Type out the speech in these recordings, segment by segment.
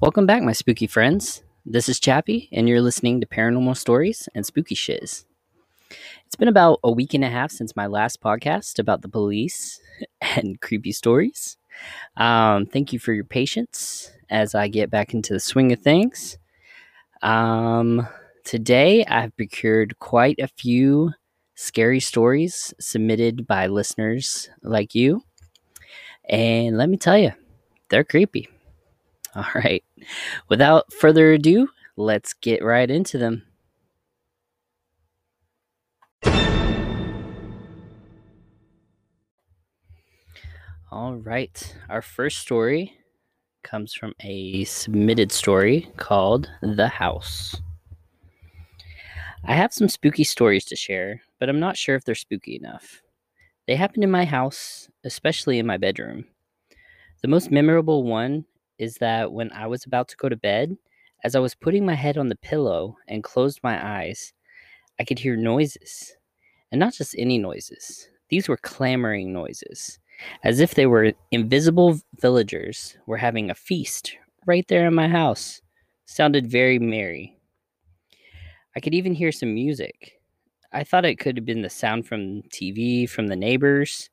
Welcome back, my spooky friends. This is Chappie, and you're listening to Paranormal Stories and Spooky Shiz. It's been about a week and a half since my last podcast about the police and creepy stories. Um, thank you for your patience as I get back into the swing of things. Um, today, I've procured quite a few scary stories submitted by listeners like you. And let me tell you, they're creepy. All right. Without further ado, let's get right into them. All right. Our first story comes from a submitted story called The House. I have some spooky stories to share, but I'm not sure if they're spooky enough. They happened in my house, especially in my bedroom. The most memorable one is that when I was about to go to bed, as I was putting my head on the pillow and closed my eyes, I could hear noises. And not just any noises, these were clamoring noises, as if they were invisible villagers were having a feast right there in my house. Sounded very merry. I could even hear some music. I thought it could have been the sound from TV, from the neighbors.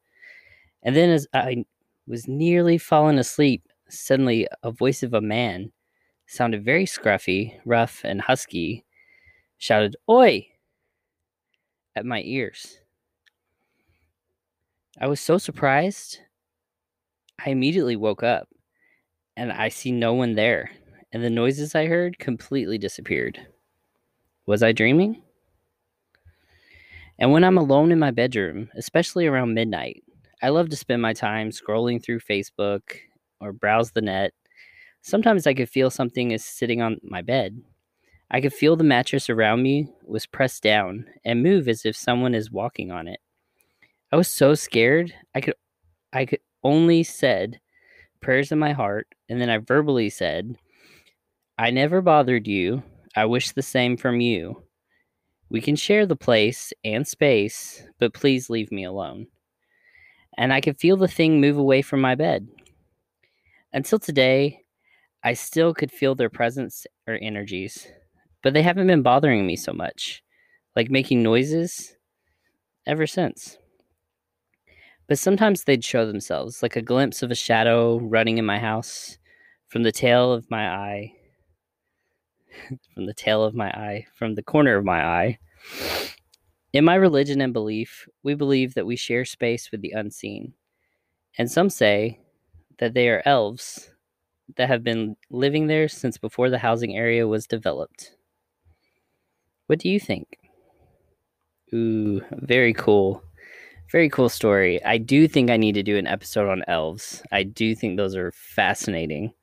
And then, as I was nearly falling asleep, Suddenly, a voice of a man sounded very scruffy, rough, and husky, shouted, Oi! at my ears. I was so surprised, I immediately woke up and I see no one there, and the noises I heard completely disappeared. Was I dreaming? And when I'm alone in my bedroom, especially around midnight, I love to spend my time scrolling through Facebook or browse the net. Sometimes I could feel something is sitting on my bed. I could feel the mattress around me was pressed down and move as if someone is walking on it. I was so scared. I could I could only said prayers in my heart and then I verbally said, I never bothered you. I wish the same from you. We can share the place and space, but please leave me alone. And I could feel the thing move away from my bed. Until today, I still could feel their presence or energies, but they haven't been bothering me so much, like making noises, ever since. But sometimes they'd show themselves, like a glimpse of a shadow running in my house from the tail of my eye, from the tail of my eye, from the corner of my eye. In my religion and belief, we believe that we share space with the unseen. And some say that they are elves that have been living there since before the housing area was developed. What do you think? Ooh, very cool. Very cool story. I do think I need to do an episode on elves. I do think those are fascinating.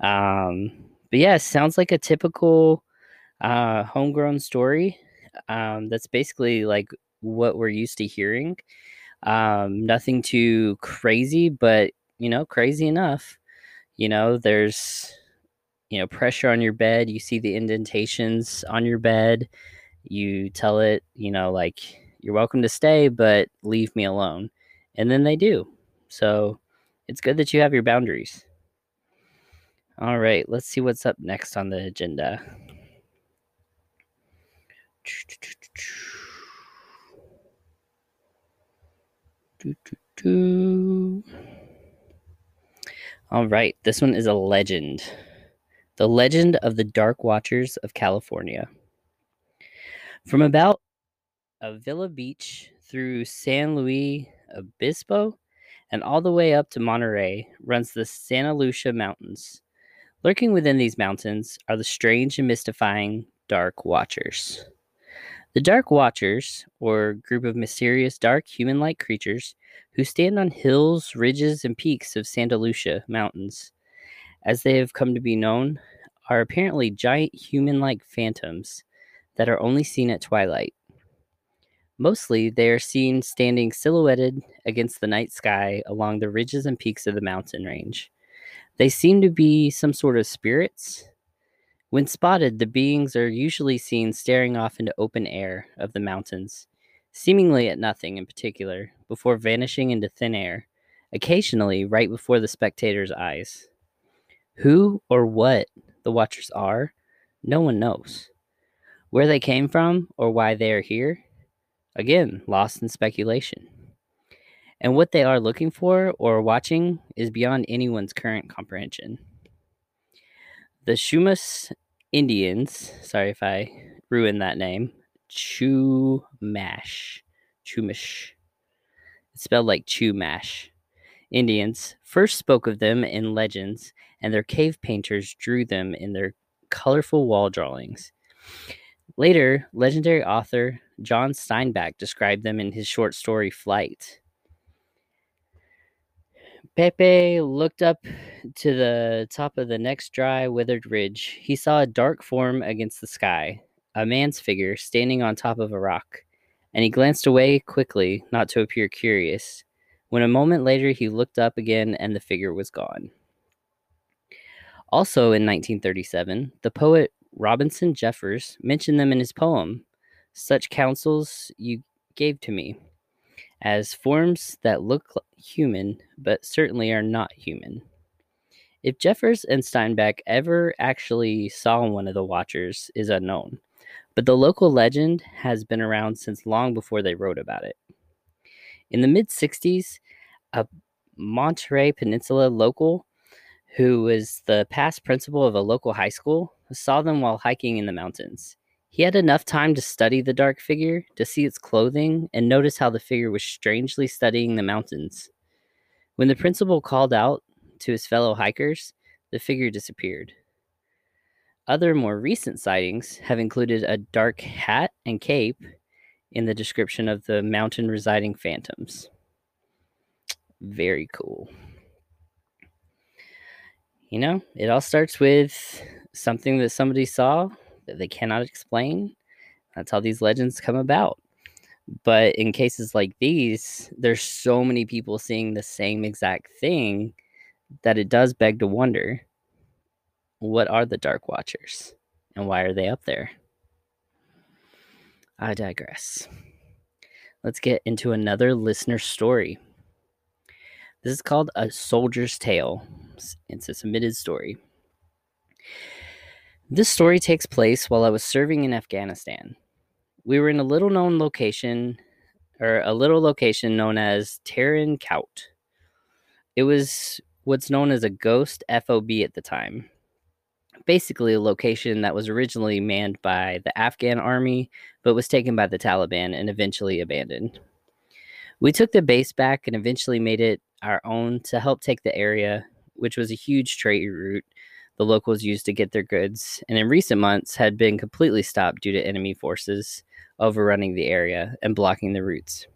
Um, but yeah, sounds like a typical uh, homegrown story. Um, that's basically like what we're used to hearing. Um, nothing too crazy, but you know, crazy enough. You know, there's, you know, pressure on your bed. You see the indentations on your bed. You tell it, you know, like, you're welcome to stay, but leave me alone. And then they do. So it's good that you have your boundaries. All right, let's see what's up next on the agenda. Do, do, do. All right, this one is a legend. The Legend of the Dark Watchers of California. From about Avila Beach through San Luis Obispo and all the way up to Monterey runs the Santa Lucia Mountains. Lurking within these mountains are the strange and mystifying Dark Watchers. The Dark Watchers, or group of mysterious dark human like creatures, who stand on hills, ridges, and peaks of Santa Lucia Mountains, as they have come to be known, are apparently giant human like phantoms that are only seen at twilight. Mostly, they are seen standing silhouetted against the night sky along the ridges and peaks of the mountain range. They seem to be some sort of spirits. When spotted, the beings are usually seen staring off into open air of the mountains, seemingly at nothing in particular, before vanishing into thin air, occasionally right before the spectator's eyes. Who or what the Watchers are, no one knows. Where they came from or why they are here, again, lost in speculation. And what they are looking for or watching is beyond anyone's current comprehension. The Chumash Indians, sorry if I ruined that name, Chumash, Chumash, it's spelled like Chumash. Indians first spoke of them in legends, and their cave painters drew them in their colorful wall drawings. Later, legendary author John Steinbeck described them in his short story Flight. Pepe looked up to the top of the next dry, withered ridge. He saw a dark form against the sky, a man's figure standing on top of a rock, and he glanced away quickly, not to appear curious. When a moment later he looked up again and the figure was gone. Also in 1937, the poet Robinson Jeffers mentioned them in his poem, Such Counsels You Gave to Me as forms that look human but certainly are not human. If Jeffers and Steinbeck ever actually saw one of the Watchers is unknown, but the local legend has been around since long before they wrote about it. In the mid 60s, a Monterey Peninsula local who was the past principal of a local high school saw them while hiking in the mountains. He had enough time to study the dark figure, to see its clothing, and notice how the figure was strangely studying the mountains. When the principal called out to his fellow hikers, the figure disappeared. Other more recent sightings have included a dark hat and cape in the description of the mountain residing phantoms. Very cool. You know, it all starts with something that somebody saw that they cannot explain. That's how these legends come about. But in cases like these, there's so many people seeing the same exact thing that it does beg to wonder what are the Dark Watchers and why are they up there? I digress. Let's get into another listener story. This is called A Soldier's Tale. It's a submitted story. This story takes place while I was serving in Afghanistan. We were in a little known location, or a little location known as Tarin Kowt. It was what's known as a ghost FOB at the time. Basically, a location that was originally manned by the Afghan army, but was taken by the Taliban and eventually abandoned. We took the base back and eventually made it our own to help take the area, which was a huge trade route the locals used to get their goods, and in recent months had been completely stopped due to enemy forces overrunning the area and blocking the routes.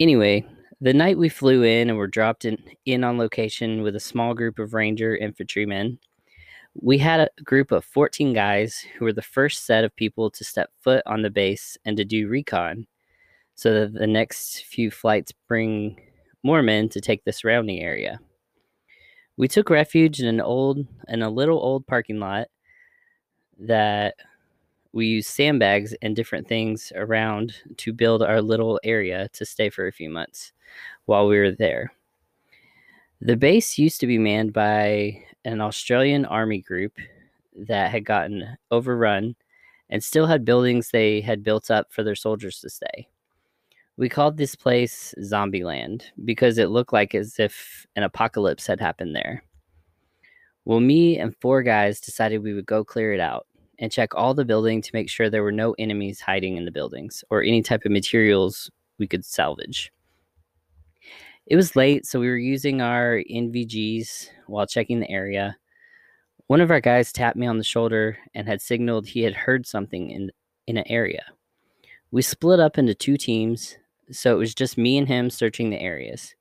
Anyway, the night we flew in and were dropped in, in on location with a small group of ranger infantrymen, we had a group of 14 guys who were the first set of people to step foot on the base and to do recon so that the next few flights bring more men to take the surrounding area. We took refuge in an old in a little old parking lot that we used sandbags and different things around to build our little area to stay for a few months while we were there. The base used to be manned by an Australian army group that had gotten overrun and still had buildings they had built up for their soldiers to stay. We called this place Zombieland because it looked like as if an apocalypse had happened there. Well, me and four guys decided we would go clear it out and check all the building to make sure there were no enemies hiding in the buildings or any type of materials we could salvage. It was late, so we were using our NVGs while checking the area. One of our guys tapped me on the shoulder and had signaled he had heard something in, in an area. We split up into two teams so it was just me and him searching the areas.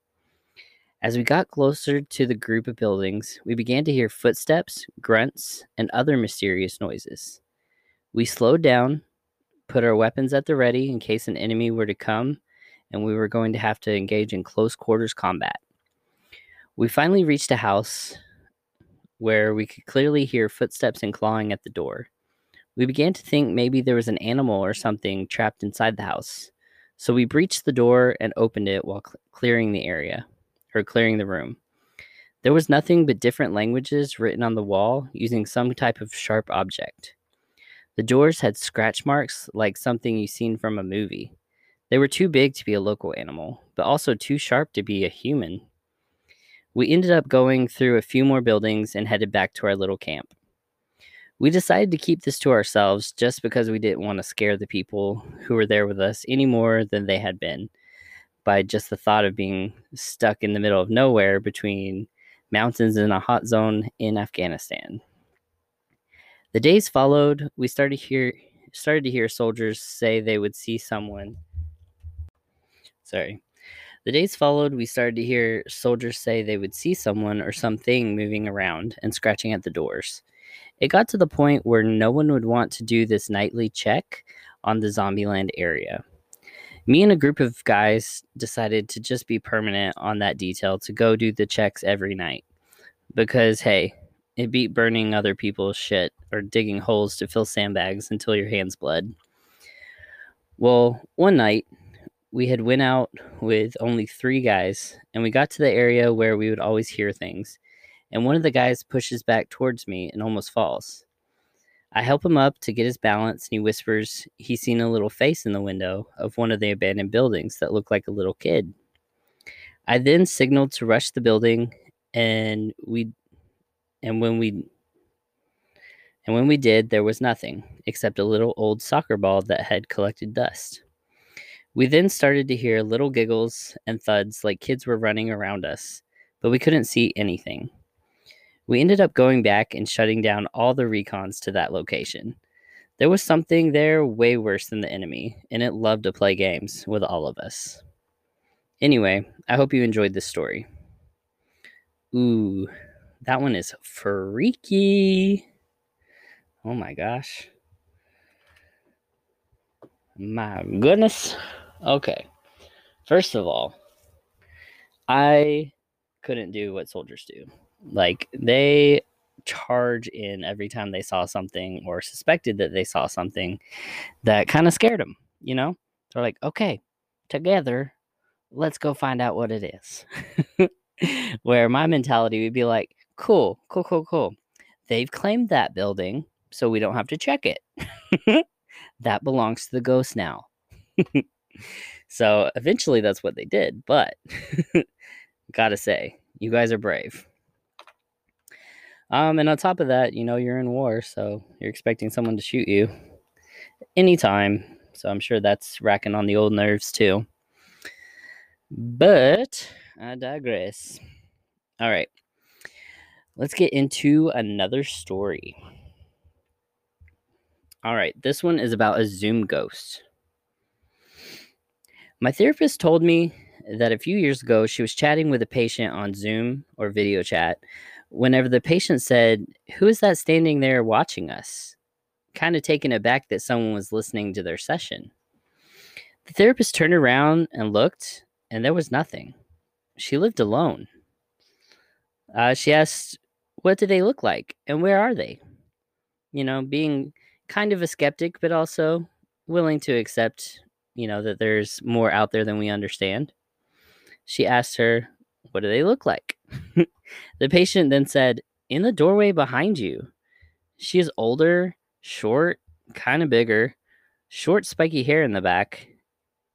As we got closer to the group of buildings, we began to hear footsteps, grunts, and other mysterious noises. We slowed down, put our weapons at the ready in case an enemy were to come, and we were going to have to engage in close quarters combat. We finally reached a house where we could clearly hear footsteps and clawing at the door. We began to think maybe there was an animal or something trapped inside the house. So we breached the door and opened it while cl- clearing the area or clearing the room. There was nothing but different languages written on the wall using some type of sharp object. The doors had scratch marks like something you've seen from a movie. They were too big to be a local animal, but also too sharp to be a human. We ended up going through a few more buildings and headed back to our little camp. We decided to keep this to ourselves just because we didn't want to scare the people who were there with us any more than they had been by just the thought of being stuck in the middle of nowhere between mountains in a hot zone in Afghanistan. The days followed, we started hear started to hear soldiers say they would see someone. Sorry. The days followed, we started to hear soldiers say they would see someone or something moving around and scratching at the doors. It got to the point where no one would want to do this nightly check on the Zombieland area. Me and a group of guys decided to just be permanent on that detail to go do the checks every night. Because, hey, it beat burning other people's shit or digging holes to fill sandbags until your hands bled. Well, one night we had went out with only 3 guys and we got to the area where we would always hear things. And one of the guys pushes back towards me and almost falls. I help him up to get his balance and he whispers he's seen a little face in the window of one of the abandoned buildings that looked like a little kid. I then signaled to rush the building and we and when we and when we did, there was nothing except a little old soccer ball that had collected dust. We then started to hear little giggles and thuds like kids were running around us, but we couldn't see anything. We ended up going back and shutting down all the recons to that location. There was something there way worse than the enemy, and it loved to play games with all of us. Anyway, I hope you enjoyed this story. Ooh, that one is freaky. Oh my gosh. My goodness. Okay. First of all, I couldn't do what soldiers do. Like, they charge in every time they saw something or suspected that they saw something that kind of scared them, you know? They're like, okay, together, let's go find out what it is. Where my mentality would be like, Cool, cool, cool, cool. They've claimed that building, so we don't have to check it. that belongs to the ghost now. so eventually that's what they did, but gotta say, you guys are brave. Um, and on top of that, you know, you're in war, so you're expecting someone to shoot you anytime. So I'm sure that's racking on the old nerves too. But I digress. All right let's get into another story. All right, this one is about a Zoom ghost. My therapist told me that a few years ago she was chatting with a patient on Zoom or video chat whenever the patient said, Who is that standing there watching us? Kind of taken aback that someone was listening to their session. The therapist turned around and looked, and there was nothing. She lived alone. Uh, she asked what do they look like and where are they? You know, being kind of a skeptic, but also willing to accept, you know, that there's more out there than we understand. She asked her, What do they look like? the patient then said, In the doorway behind you. She is older, short, kind of bigger, short, spiky hair in the back,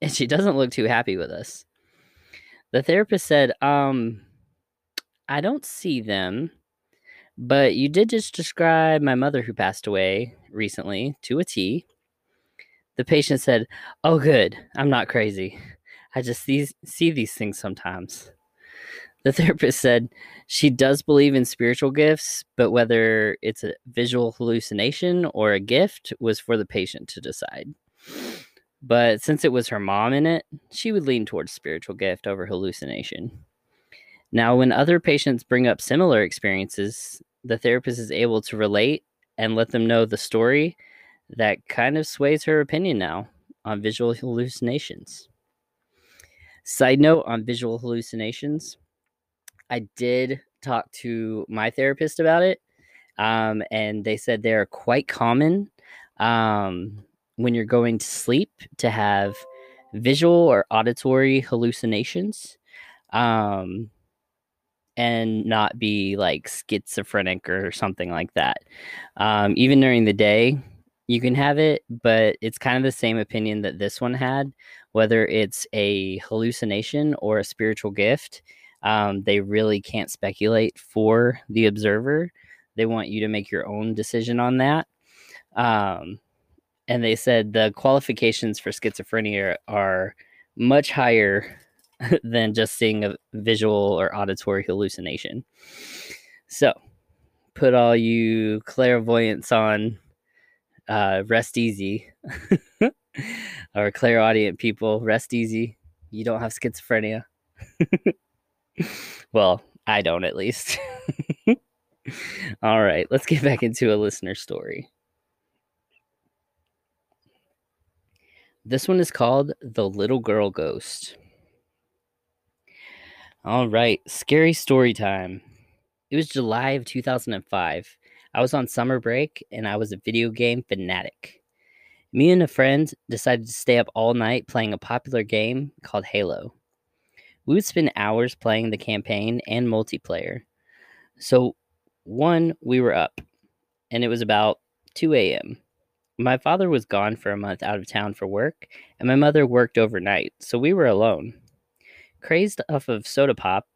and she doesn't look too happy with us. The therapist said, Um, I don't see them. But you did just describe my mother who passed away recently to a T. The patient said, Oh, good. I'm not crazy. I just see, see these things sometimes. The therapist said she does believe in spiritual gifts, but whether it's a visual hallucination or a gift was for the patient to decide. But since it was her mom in it, she would lean towards spiritual gift over hallucination. Now, when other patients bring up similar experiences, the therapist is able to relate and let them know the story that kind of sways her opinion now on visual hallucinations. Side note on visual hallucinations, I did talk to my therapist about it, um, and they said they are quite common um, when you're going to sleep to have visual or auditory hallucinations. Um, and not be like schizophrenic or something like that. Um, even during the day, you can have it, but it's kind of the same opinion that this one had, whether it's a hallucination or a spiritual gift. Um, they really can't speculate for the observer. They want you to make your own decision on that. Um, and they said the qualifications for schizophrenia are much higher than just seeing a visual or auditory hallucination. So, put all you clairvoyants on uh, rest easy, or clairaudient people, rest easy. You don't have schizophrenia. well, I don't at least. all right, let's get back into a listener story. This one is called The Little Girl Ghost. All right, scary story time. It was July of 2005. I was on summer break and I was a video game fanatic. Me and a friend decided to stay up all night playing a popular game called Halo. We would spend hours playing the campaign and multiplayer. So, one, we were up, and it was about 2 a.m. My father was gone for a month out of town for work, and my mother worked overnight, so we were alone. Crazed off of soda pop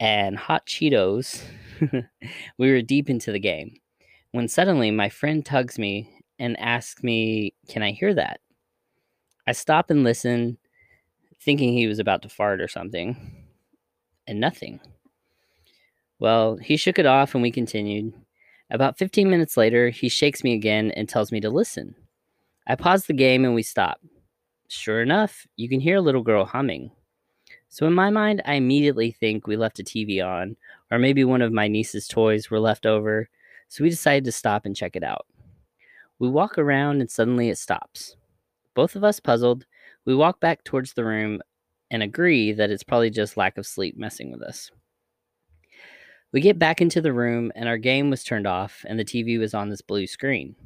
and hot Cheetos, we were deep into the game when suddenly my friend tugs me and asks me, Can I hear that? I stop and listen, thinking he was about to fart or something, and nothing. Well, he shook it off and we continued. About 15 minutes later, he shakes me again and tells me to listen. I pause the game and we stop. Sure enough, you can hear a little girl humming. So in my mind, I immediately think we left a TV on, or maybe one of my niece's toys were left over, so we decided to stop and check it out. We walk around and suddenly it stops. Both of us puzzled, we walk back towards the room and agree that it's probably just lack of sleep messing with us. We get back into the room, and our game was turned off, and the TV was on this blue screen.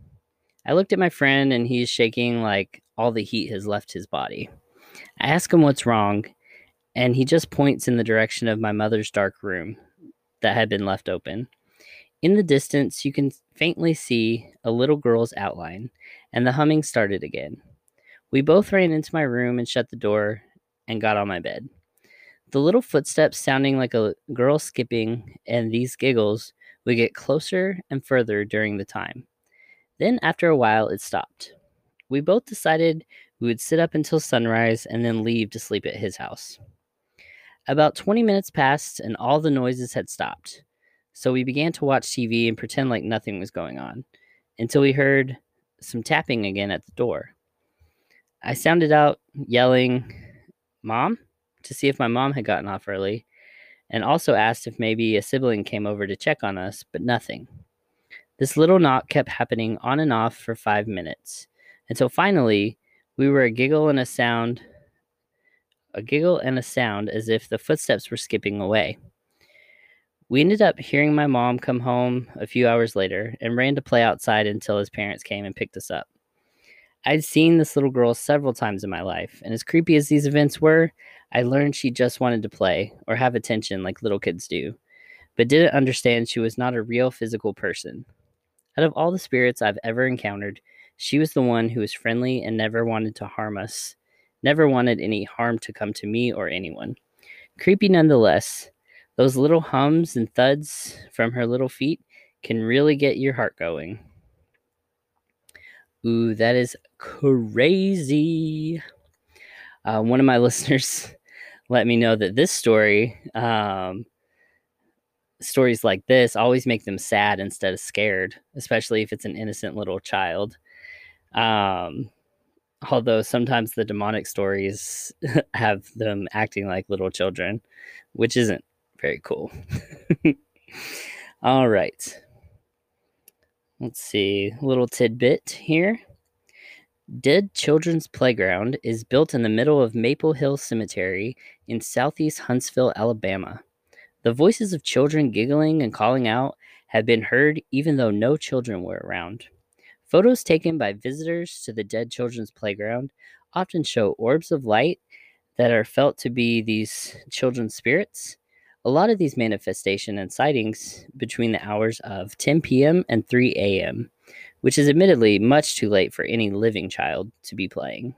I looked at my friend, and he's shaking like all the heat has left his body. I ask him what's wrong, and he just points in the direction of my mother's dark room that had been left open. In the distance, you can faintly see a little girl's outline, and the humming started again. We both ran into my room and shut the door and got on my bed. The little footsteps sounding like a girl skipping and these giggles would get closer and further during the time. Then, after a while, it stopped. We both decided we would sit up until sunrise and then leave to sleep at his house. About 20 minutes passed and all the noises had stopped. So we began to watch TV and pretend like nothing was going on until we heard some tapping again at the door. I sounded out, yelling, Mom? to see if my mom had gotten off early, and also asked if maybe a sibling came over to check on us, but nothing. This little knock kept happening on and off for five minutes, until finally we were a giggle and a sound, a giggle and a sound as if the footsteps were skipping away. We ended up hearing my mom come home a few hours later and ran to play outside until his parents came and picked us up. I'd seen this little girl several times in my life, and as creepy as these events were, I learned she just wanted to play or have attention like little kids do, but didn't understand she was not a real physical person. Out of all the spirits I've ever encountered, she was the one who was friendly and never wanted to harm us, never wanted any harm to come to me or anyone. Creepy nonetheless, those little hums and thuds from her little feet can really get your heart going. Ooh, that is crazy. Uh, one of my listeners let me know that this story, um, stories like this, always make them sad instead of scared, especially if it's an innocent little child. Um, although sometimes the demonic stories have them acting like little children, which isn't very cool. All right. Let's see, little tidbit here. Dead Children's Playground is built in the middle of Maple Hill Cemetery in southeast Huntsville, Alabama. The voices of children giggling and calling out have been heard even though no children were around. Photos taken by visitors to the Dead Children's Playground often show orbs of light that are felt to be these children's spirits, A lot of these manifestation and sightings between the hours of 10 p.m. and 3 a.m., which is admittedly much too late for any living child to be playing.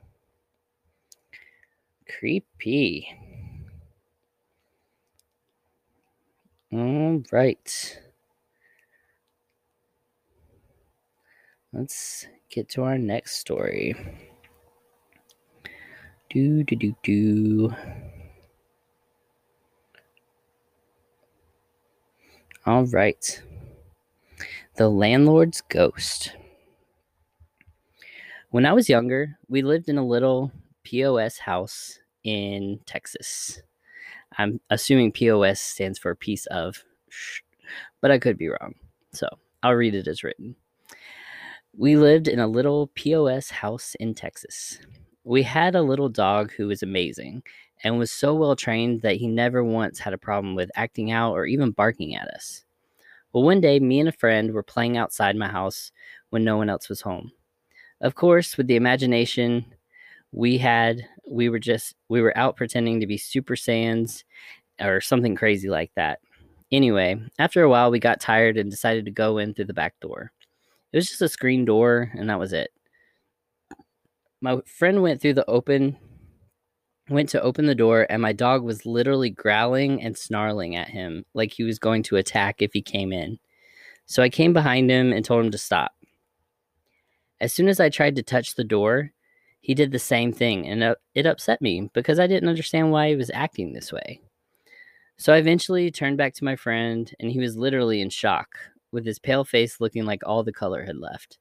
Creepy. All right. Let's get to our next story. Do do do do. All right. The landlord's ghost. When I was younger, we lived in a little POS house in Texas. I'm assuming POS stands for piece of, but I could be wrong. So I'll read it as written. We lived in a little POS house in Texas. We had a little dog who was amazing and was so well trained that he never once had a problem with acting out or even barking at us. Well, one day, me and a friend were playing outside my house when no one else was home. Of course, with the imagination we had, we were just, we were out pretending to be Super Saiyans or something crazy like that. Anyway, after a while, we got tired and decided to go in through the back door. It was just a screen door, and that was it. My friend went through the open went to open the door and my dog was literally growling and snarling at him like he was going to attack if he came in. So I came behind him and told him to stop. As soon as I tried to touch the door, he did the same thing and it upset me because I didn't understand why he was acting this way. So I eventually turned back to my friend and he was literally in shock with his pale face looking like all the color had left.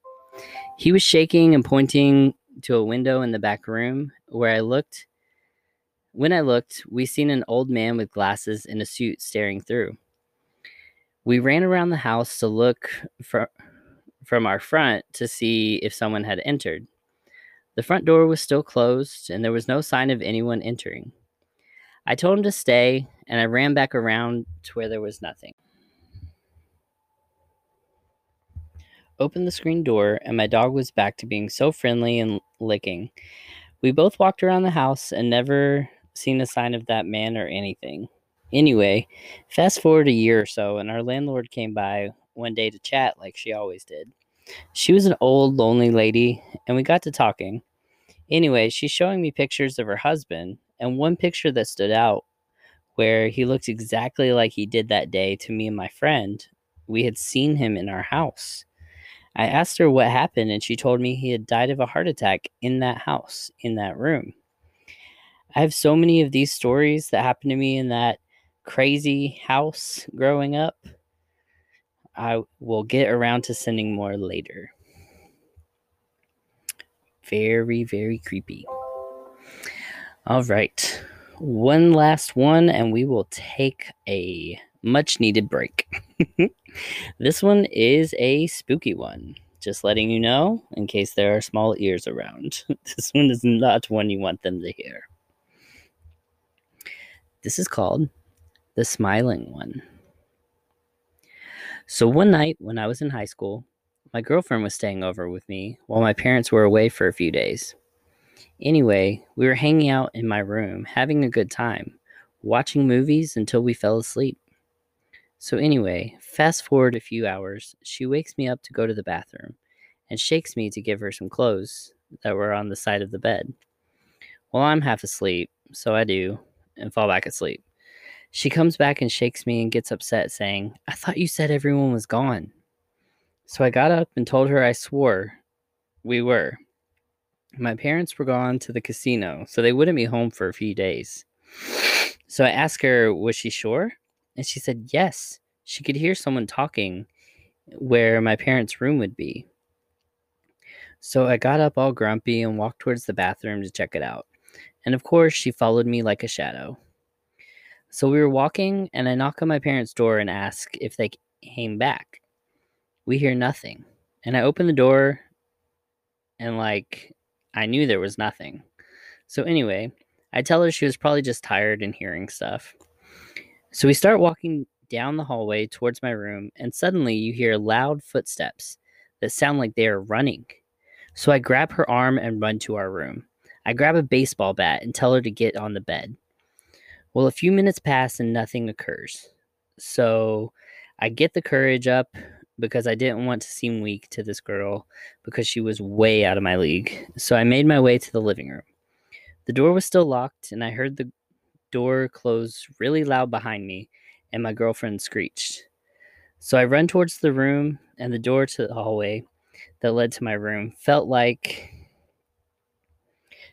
He was shaking and pointing to a window in the back room where I looked. When I looked, we seen an old man with glasses and a suit staring through. We ran around the house to look for, from our front to see if someone had entered. The front door was still closed and there was no sign of anyone entering. I told him to stay and I ran back around to where there was nothing. Opened the screen door, and my dog was back to being so friendly and licking. We both walked around the house and never seen a sign of that man or anything. Anyway, fast forward a year or so, and our landlord came by one day to chat like she always did. She was an old, lonely lady, and we got to talking. Anyway, she's showing me pictures of her husband, and one picture that stood out where he looked exactly like he did that day to me and my friend. We had seen him in our house. I asked her what happened, and she told me he had died of a heart attack in that house, in that room. I have so many of these stories that happened to me in that crazy house growing up. I will get around to sending more later. Very, very creepy. All right. One last one, and we will take a much needed break. this one is a spooky one. Just letting you know in case there are small ears around. this one is not one you want them to hear. This is called The Smiling One. So, one night when I was in high school, my girlfriend was staying over with me while my parents were away for a few days. Anyway, we were hanging out in my room, having a good time, watching movies until we fell asleep. So, anyway, fast forward a few hours, she wakes me up to go to the bathroom and shakes me to give her some clothes that were on the side of the bed. Well, I'm half asleep, so I do, and fall back asleep. She comes back and shakes me and gets upset, saying, I thought you said everyone was gone. So I got up and told her I swore we were. My parents were gone to the casino, so they wouldn't be home for a few days. So I asked her, was she sure? And she said, Yes, she could hear someone talking where my parents' room would be. So I got up all grumpy and walked towards the bathroom to check it out. And of course, she followed me like a shadow. So we were walking, and I knock on my parents' door and ask if they came back. We hear nothing. And I open the door, and like, I knew there was nothing. So anyway, I tell her she was probably just tired and hearing stuff. So we start walking down the hallway towards my room, and suddenly you hear loud footsteps that sound like they are running. So I grab her arm and run to our room. I grab a baseball bat and tell her to get on the bed. Well, a few minutes pass and nothing occurs. So I get the courage up because I didn't want to seem weak to this girl because she was way out of my league. So I made my way to the living room. The door was still locked, and I heard the door close really loud behind me, and my girlfriend screeched. So I run towards the room, and the door to the hallway that led to my room felt like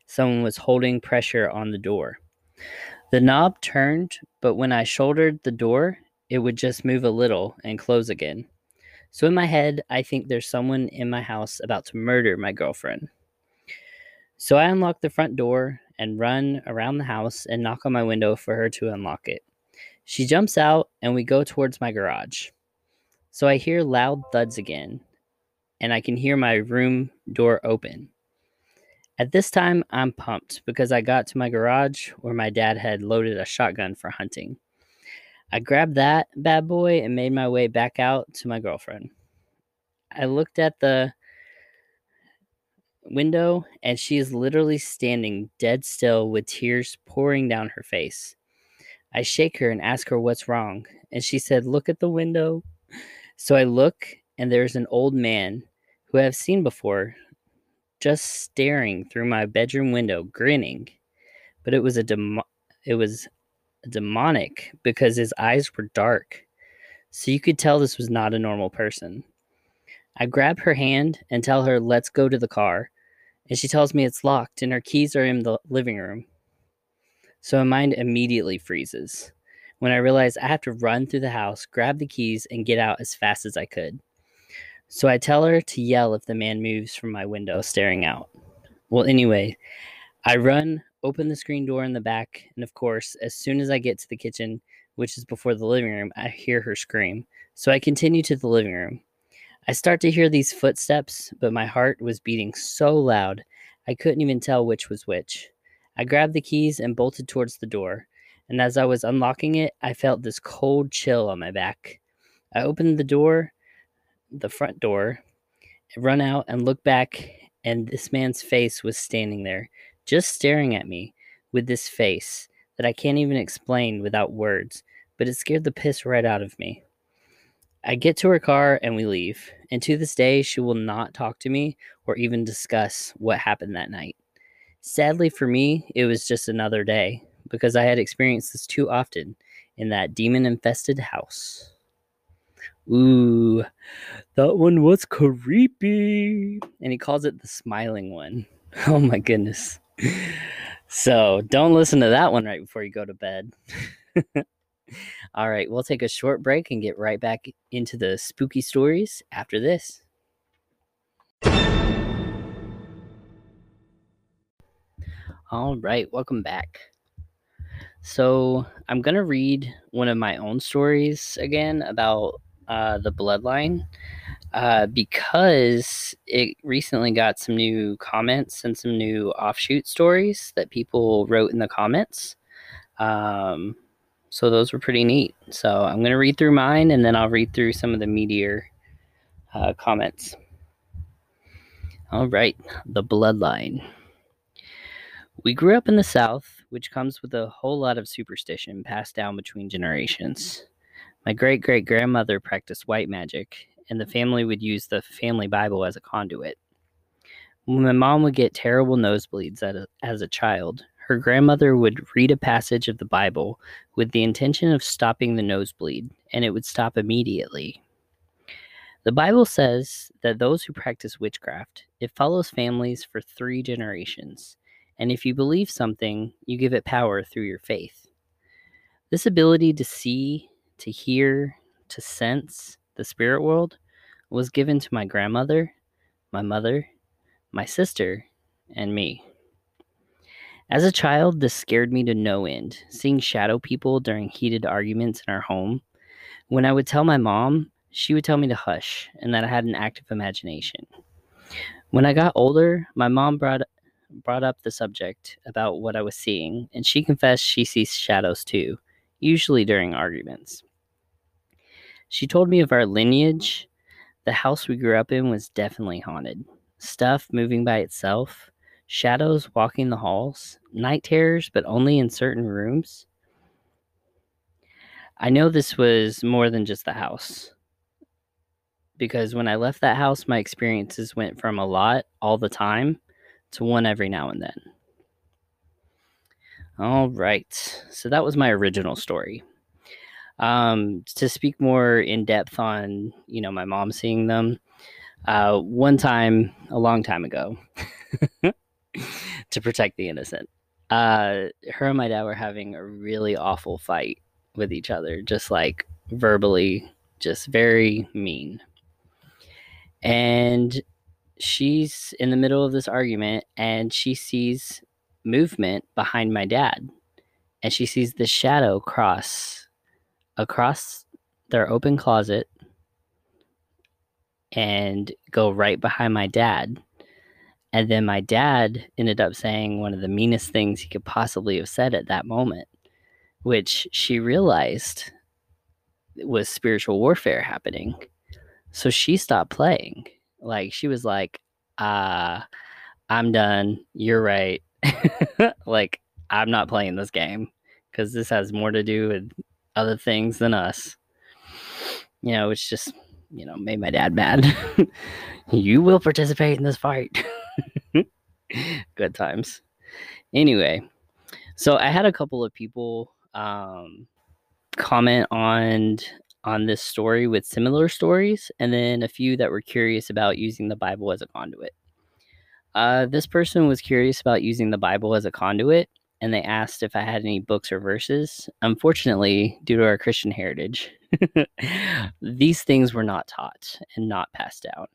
someone was holding pressure on the door. The knob turned, but when I shouldered the door, it would just move a little and close again. So in my head, I think there's someone in my house about to murder my girlfriend. So I unlock the front door and run around the house and knock on my window for her to unlock it. She jumps out and we go towards my garage. So I hear loud thuds again, and I can hear my room door open. At this time, I'm pumped because I got to my garage where my dad had loaded a shotgun for hunting. I grabbed that bad boy and made my way back out to my girlfriend. I looked at the window and she is literally standing dead still with tears pouring down her face. I shake her and ask her what's wrong, and she said, Look at the window. So I look, and there's an old man who I have seen before just staring through my bedroom window, grinning. But it was a demo- it was demonic because his eyes were dark. So you could tell this was not a normal person. I grab her hand and tell her, let's go to the car. And she tells me it's locked and her keys are in the living room. So my mind immediately freezes when I realize I have to run through the house, grab the keys, and get out as fast as I could. So I tell her to yell if the man moves from my window staring out. Well, anyway, I run open the screen door in the back, and of course, as soon as I get to the kitchen, which is before the living room, I hear her scream. So I continue to the living room. I start to hear these footsteps, but my heart was beating so loud I couldn't even tell which was which. I grabbed the keys and bolted towards the door, and as I was unlocking it, I felt this cold chill on my back. I opened the door, the front door, run out and look back, and this man's face was standing there, just staring at me with this face that I can't even explain without words, but it scared the piss right out of me. I get to her car and we leave, and to this day, she will not talk to me or even discuss what happened that night. Sadly for me, it was just another day because I had experienced this too often in that demon infested house. Ooh, that one was creepy. And he calls it the smiling one. Oh my goodness. So don't listen to that one right before you go to bed. All right, we'll take a short break and get right back into the spooky stories after this. All right, welcome back. So, I'm going to read one of my own stories again about uh, the bloodline uh, because it recently got some new comments and some new offshoot stories that people wrote in the comments. Um, so those were pretty neat. So I'm going to read through mine and then I'll read through some of the meteor uh, comments. All right, the bloodline. We grew up in the South, which comes with a whole lot of superstition passed down between generations. My great great grandmother practiced white magic, and the family would use the family Bible as a conduit. My mom would get terrible nosebleeds as a, as a child, her grandmother would read a passage of the Bible with the intention of stopping the nosebleed, and it would stop immediately. The Bible says that those who practice witchcraft, it follows families for three generations, and if you believe something, you give it power through your faith. This ability to see, to hear, to sense the spirit world was given to my grandmother, my mother, my sister, and me. As a child, this scared me to no end, seeing shadow people during heated arguments in our home. When I would tell my mom, she would tell me to hush and that I had an active imagination. When I got older, my mom brought brought up the subject about what I was seeing, and she confessed she sees shadows too, usually during arguments. She told me of our lineage. The house we grew up in was definitely haunted. Stuff moving by itself, shadows walking the halls, night terrors, but only in certain rooms. I know this was more than just the house. Because when I left that house, my experiences went from a lot all the time to one every now and then. All right. So that was my original story. Um, to speak more in depth on, you know, my mom seeing them, uh, one time, a long time ago, to protect the innocent, uh, her and my dad were having a really awful fight with each other, just like verbally, just very mean. And she's in the middle of this argument and she sees movement behind my dad. And she sees the shadow cross across their open closet and go right behind my dad. And then my dad ended up saying one of the meanest things he could possibly have said at that moment, which she realized was spiritual warfare happening. So she stopped playing. Like she was like, uh, I'm done. You're right. like, I'm not playing this game because this has more to do with other things than us. You know, it's just, you know, made my dad mad. you will participate in this fight. Good times. Anyway, so I had a couple of people um, comment on on this story with similar stories, and then a few that were curious about using the Bible as a conduit. Uh, this person was curious about using the Bible as a conduit, and they asked if I had any books or verses. Unfortunately, due to our Christian heritage, these things were not taught and not passed down.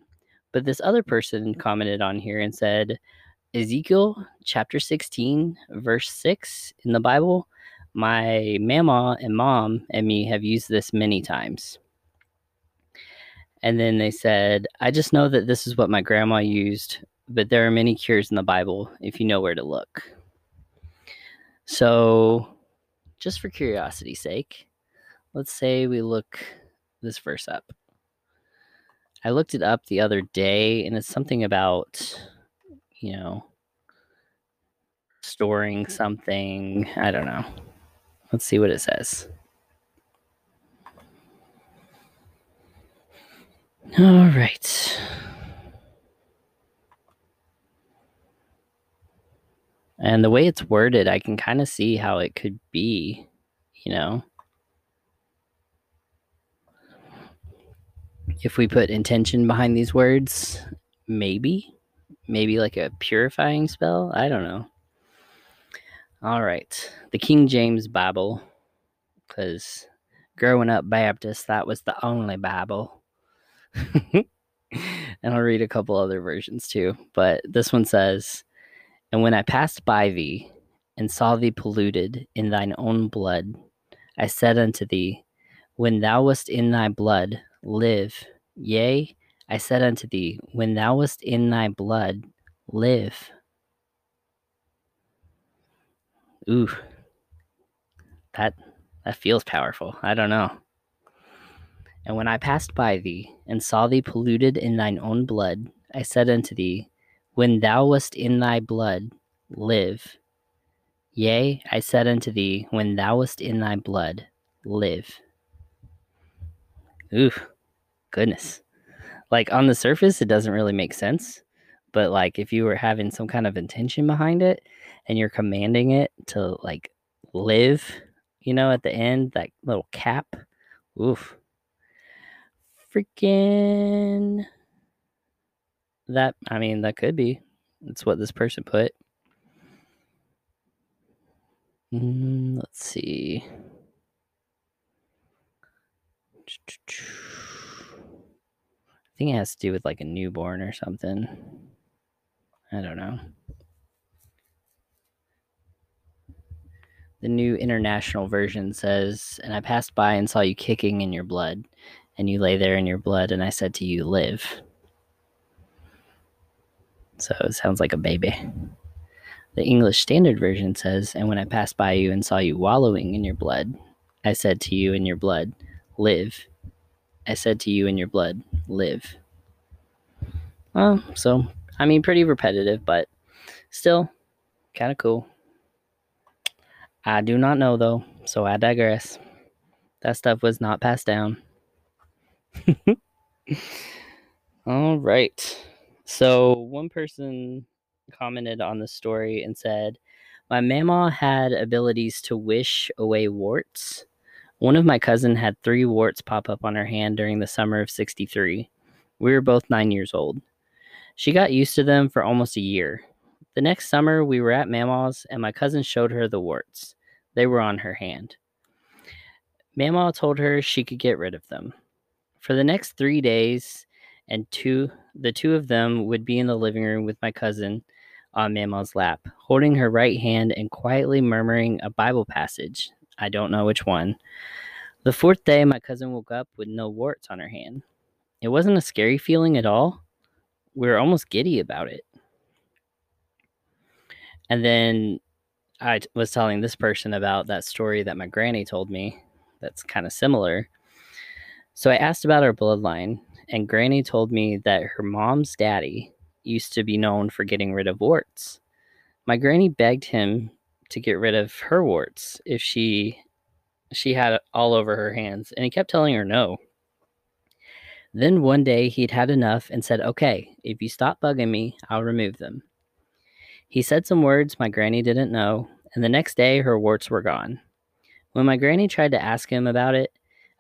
But this other person commented on here and said, Ezekiel chapter 16, verse 6 in the Bible, my mama and mom and me have used this many times. And then they said, I just know that this is what my grandma used but there are many cures in the Bible if you know where to look. So, just for curiosity's sake, let's say we look this verse up. I looked it up the other day, and it's something about, you know, storing mm-hmm. something. I don't know. Let's see what it says. All right. And the way it's worded, I can kind of see how it could be, you know. If we put intention behind these words, maybe. Maybe like a purifying spell. I don't know. All right. The King James Bible, because growing up Baptist, that was the only Bible. and I'll read a couple other versions too. But this one says, and when I passed by thee, and saw thee polluted in thine own blood, I said unto thee, When thou wast in thy blood, live. Yea, I said unto thee, When thou wast in thy blood, live. Ooh, that that feels powerful. I don't know. And when I passed by thee, and saw thee polluted in thine own blood, I said unto thee, when thou wast in thy blood, live. Yea, I said unto thee, when thou wast in thy blood, live. Ooh, goodness. Like on the surface, it doesn't really make sense. But like if you were having some kind of intention behind it and you're commanding it to like live, you know, at the end, that little cap, oof. Freaking that I mean, that could be. That's what this person put. Mm, let's see. I think it has to do with like a newborn or something. I don't know. The new international version says, And I passed by and saw you kicking in your blood, and you lay there in your blood, and I said to you, Live. So it sounds like a baby. The English Standard Version says, And when I passed by you and saw you wallowing in your blood, I said to you in your blood, Live. I said to you in your blood, Live. Well, so, I mean, pretty repetitive, but still kind of cool. I do not know, though, so I digress. That stuff was not passed down. All right. So one person commented on the story and said, My mama had abilities to wish away warts. One of my cousin had three warts pop up on her hand during the summer of 63. We were both nine years old. She got used to them for almost a year. The next summer, we were at Mama's, and my cousin showed her the warts. They were on her hand. Mama told her she could get rid of them. For the next three days, and two, the two of them would be in the living room with my cousin on Mama's lap, holding her right hand and quietly murmuring a Bible passage. I don't know which one. The fourth day, my cousin woke up with no warts on her hand. It wasn't a scary feeling at all. We were almost giddy about it. And then I was telling this person about that story that my granny told me that's kind of similar. So I asked about our bloodline, and Granny told me that her mom's daddy used to be known for getting rid of warts. My granny begged him to get rid of her warts if she she had it all over her hands, and he kept telling her no. Then one day he'd had enough and said, Okay, if you stop bugging me, I'll remove them. He said some words my granny didn't know, and the next day her warts were gone. When my granny tried to ask him about it,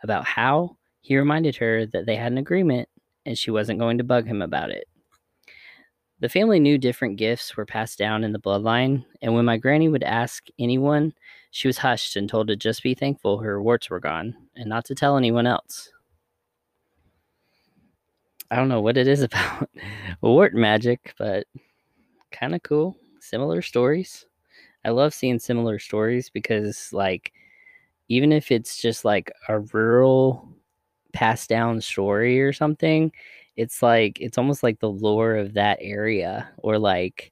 about how, he reminded her that they had an agreement and she wasn't going to bug him about it. The family knew different gifts were passed down in the bloodline, and when my granny would ask anyone, she was hushed and told to just be thankful her warts were gone and not to tell anyone else. I don't know what it is about wart magic, but kind of cool. Similar stories. I love seeing similar stories because, like, even if it's just like a rural passed down story or something, it's like it's almost like the lore of that area or like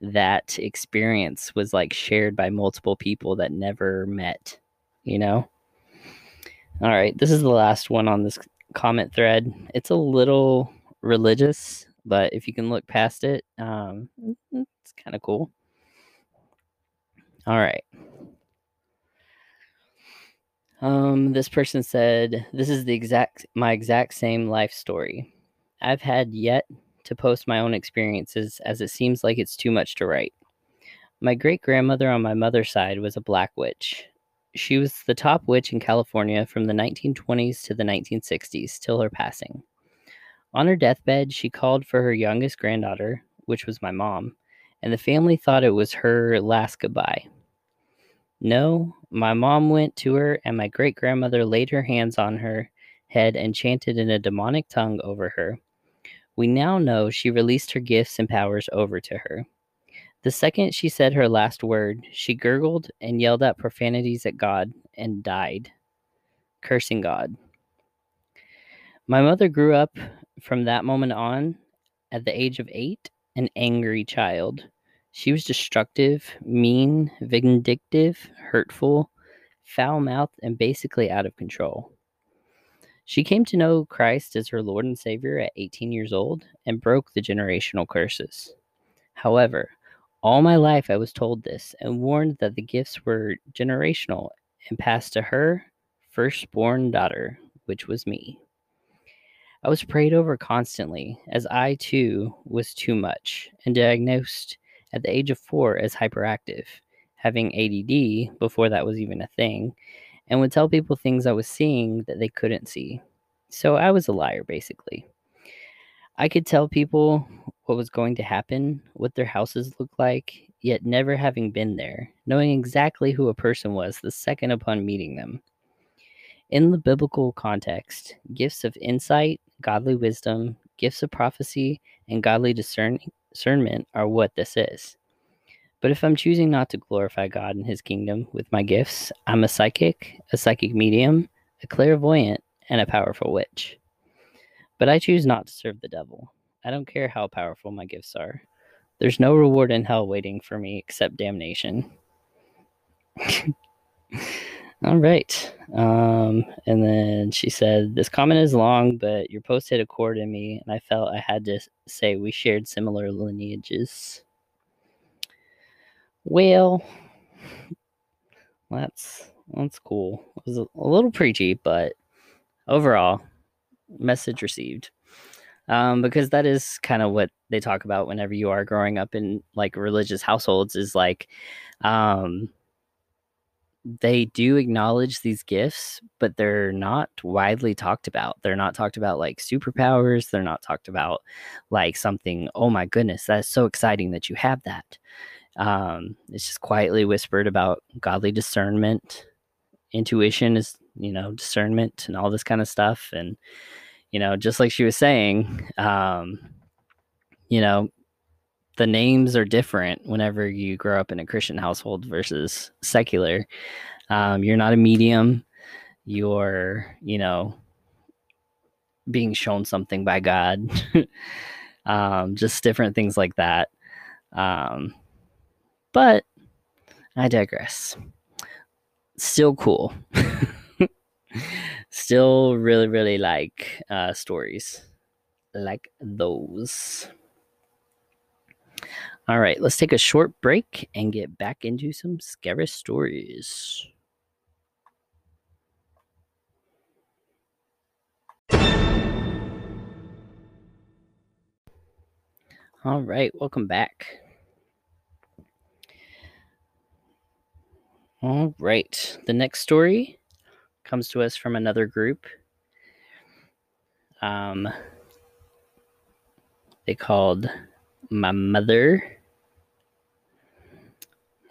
that experience was like shared by multiple people that never met, you know? All right, this is the last one on this comment thread. It's a little religious, but if you can look past it, um, it's kind of cool. All right. Um, this person said, "This is the exact my exact same life story. I've had yet to post my own experiences as it seems like it's too much to write. My great grandmother on my mother's side was a black witch. She was the top witch in California from the 1920s to the 1960s till her passing. On her deathbed, she called for her youngest granddaughter, which was my mom, and the family thought it was her last goodbye. No, my mom went to her, and my great grandmother laid her hands on her head and chanted in a demonic tongue over her. We now know she released her gifts and powers over to her. The second she said her last word, she gurgled and yelled out profanities at God and died, cursing God. My mother grew up from that moment on, at the age of eight, an angry child. She was destructive, mean, vindictive, hurtful, foul mouthed, and basically out of control. She came to know Christ as her Lord and Savior at 18 years old and broke the generational curses. However, all my life I was told this and warned that the gifts were generational and passed to her firstborn daughter, which was me. I was prayed over constantly, as I too was too much and diagnosed at the age of four as hyperactive, having ADD before that was even a thing, and would tell people things I was seeing that they couldn't see. So I was a liar, basically. I could tell people what was going to happen, what their houses looked like, yet never having been there, knowing exactly who a person was the second upon meeting them. In the biblical context, gifts of insight, godly wisdom, gifts of prophecy, and godly discerning discernment are what this is. But if I'm choosing not to glorify God and His kingdom with my gifts, I'm a psychic, a psychic medium, a clairvoyant, and a powerful witch. But I choose not to serve the devil. I don't care how powerful my gifts are. There's no reward in hell waiting for me except damnation. All right. Um, and then she said, This comment is long, but your post hit a chord in me, and I felt I had to say we shared similar lineages. Well, that's That's cool. It was a, little preachy, but overall, message received. Um, because that is kind of what they talk about whenever you are growing up in like religious households is like um they do acknowledge these gifts, but they're not widely talked about. They're not talked about like superpowers. They're not talked about like something, oh my goodness, that's so exciting that you have that. Um, it's just quietly whispered about godly discernment. Intuition is, you know, discernment and all this kind of stuff. And, you know, just like she was saying, um, you know, the names are different whenever you grow up in a Christian household versus secular. Um, you're not a medium. You're, you know, being shown something by God. um, just different things like that. Um, but I digress. Still cool. Still really, really like uh, stories like those. All right, let's take a short break and get back into some scary stories. All right, welcome back. All right, the next story comes to us from another group. Um, they called my mother.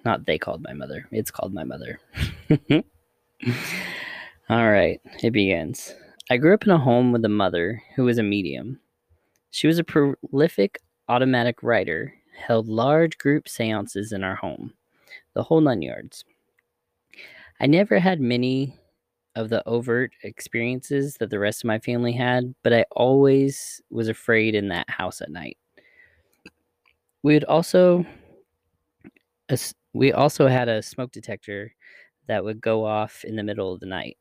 Not they called my mother. It's called my mother. All right, it begins. I grew up in a home with a mother who was a medium. She was a prolific automatic writer, held large group seances in our home, the whole nine yards. I never had many of the overt experiences that the rest of my family had, but I always was afraid in that house at night. We would also we also had a smoke detector that would go off in the middle of the night,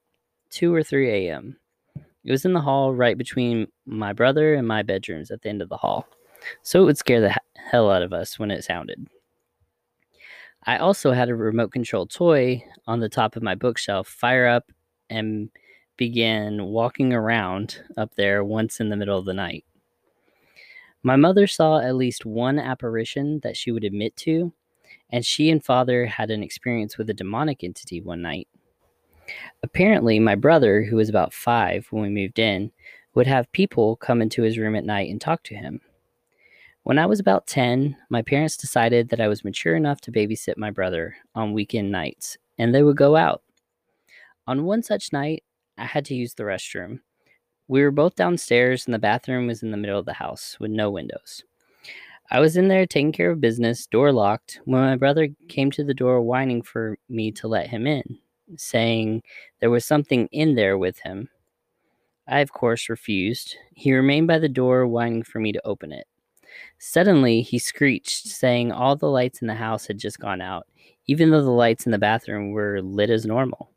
2 or 3 a.m. It was in the hall right between my brother and my bedrooms at the end of the hall, so it would scare the hell out of us when it sounded. I also had a remote control toy on the top of my bookshelf fire up and began walking around up there once in the middle of the night. My mother saw at least one apparition that she would admit to, and she and father had an experience with a demonic entity one night. Apparently, my brother, who was about five when we moved in, would have people come into his room at night and talk to him. When I was about 10, my parents decided that I was mature enough to babysit my brother on weekend nights, and they would go out. On one such night, I had to use the restroom. We were both downstairs, and the bathroom was in the middle of the house with no windows. I was in there taking care of business, door locked, when my brother came to the door whining for me to let him in, saying there was something in there with him. I, of course, refused. He remained by the door, whining for me to open it. Suddenly, he screeched, saying all the lights in the house had just gone out, even though the lights in the bathroom were lit as normal.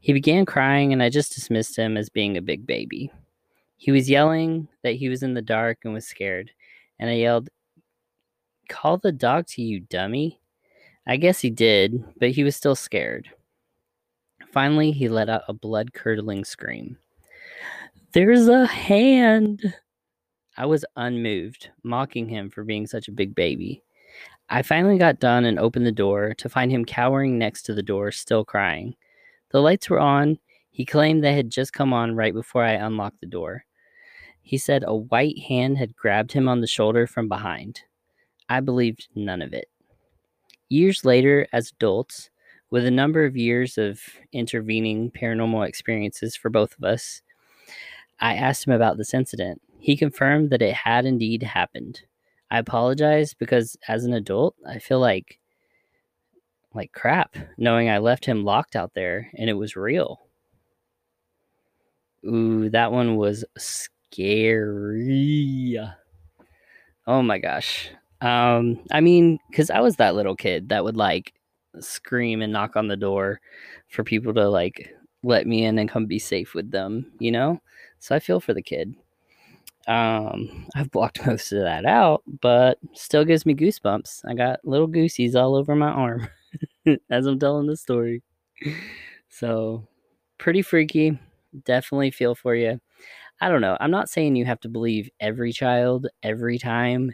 He began crying, and I just dismissed him as being a big baby. He was yelling that he was in the dark and was scared, and I yelled, Call the dog to you, dummy. I guess he did, but he was still scared. Finally, he let out a blood curdling scream. There's a hand! I was unmoved, mocking him for being such a big baby. I finally got done and opened the door to find him cowering next to the door, still crying. The lights were on. He claimed they had just come on right before I unlocked the door. He said a white hand had grabbed him on the shoulder from behind. I believed none of it. Years later, as adults, with a number of years of intervening paranormal experiences for both of us, I asked him about this incident. He confirmed that it had indeed happened. I apologize because as an adult, I feel like like crap, knowing I left him locked out there and it was real. Ooh, that one was scary. Oh my gosh. Um, I mean, because I was that little kid that would like scream and knock on the door for people to like let me in and come be safe with them, you know? So I feel for the kid. Um, I've blocked most of that out, but still gives me goosebumps. I got little goosies all over my arm. as I'm telling the story. so, pretty freaky. Definitely feel for you. I don't know. I'm not saying you have to believe every child every time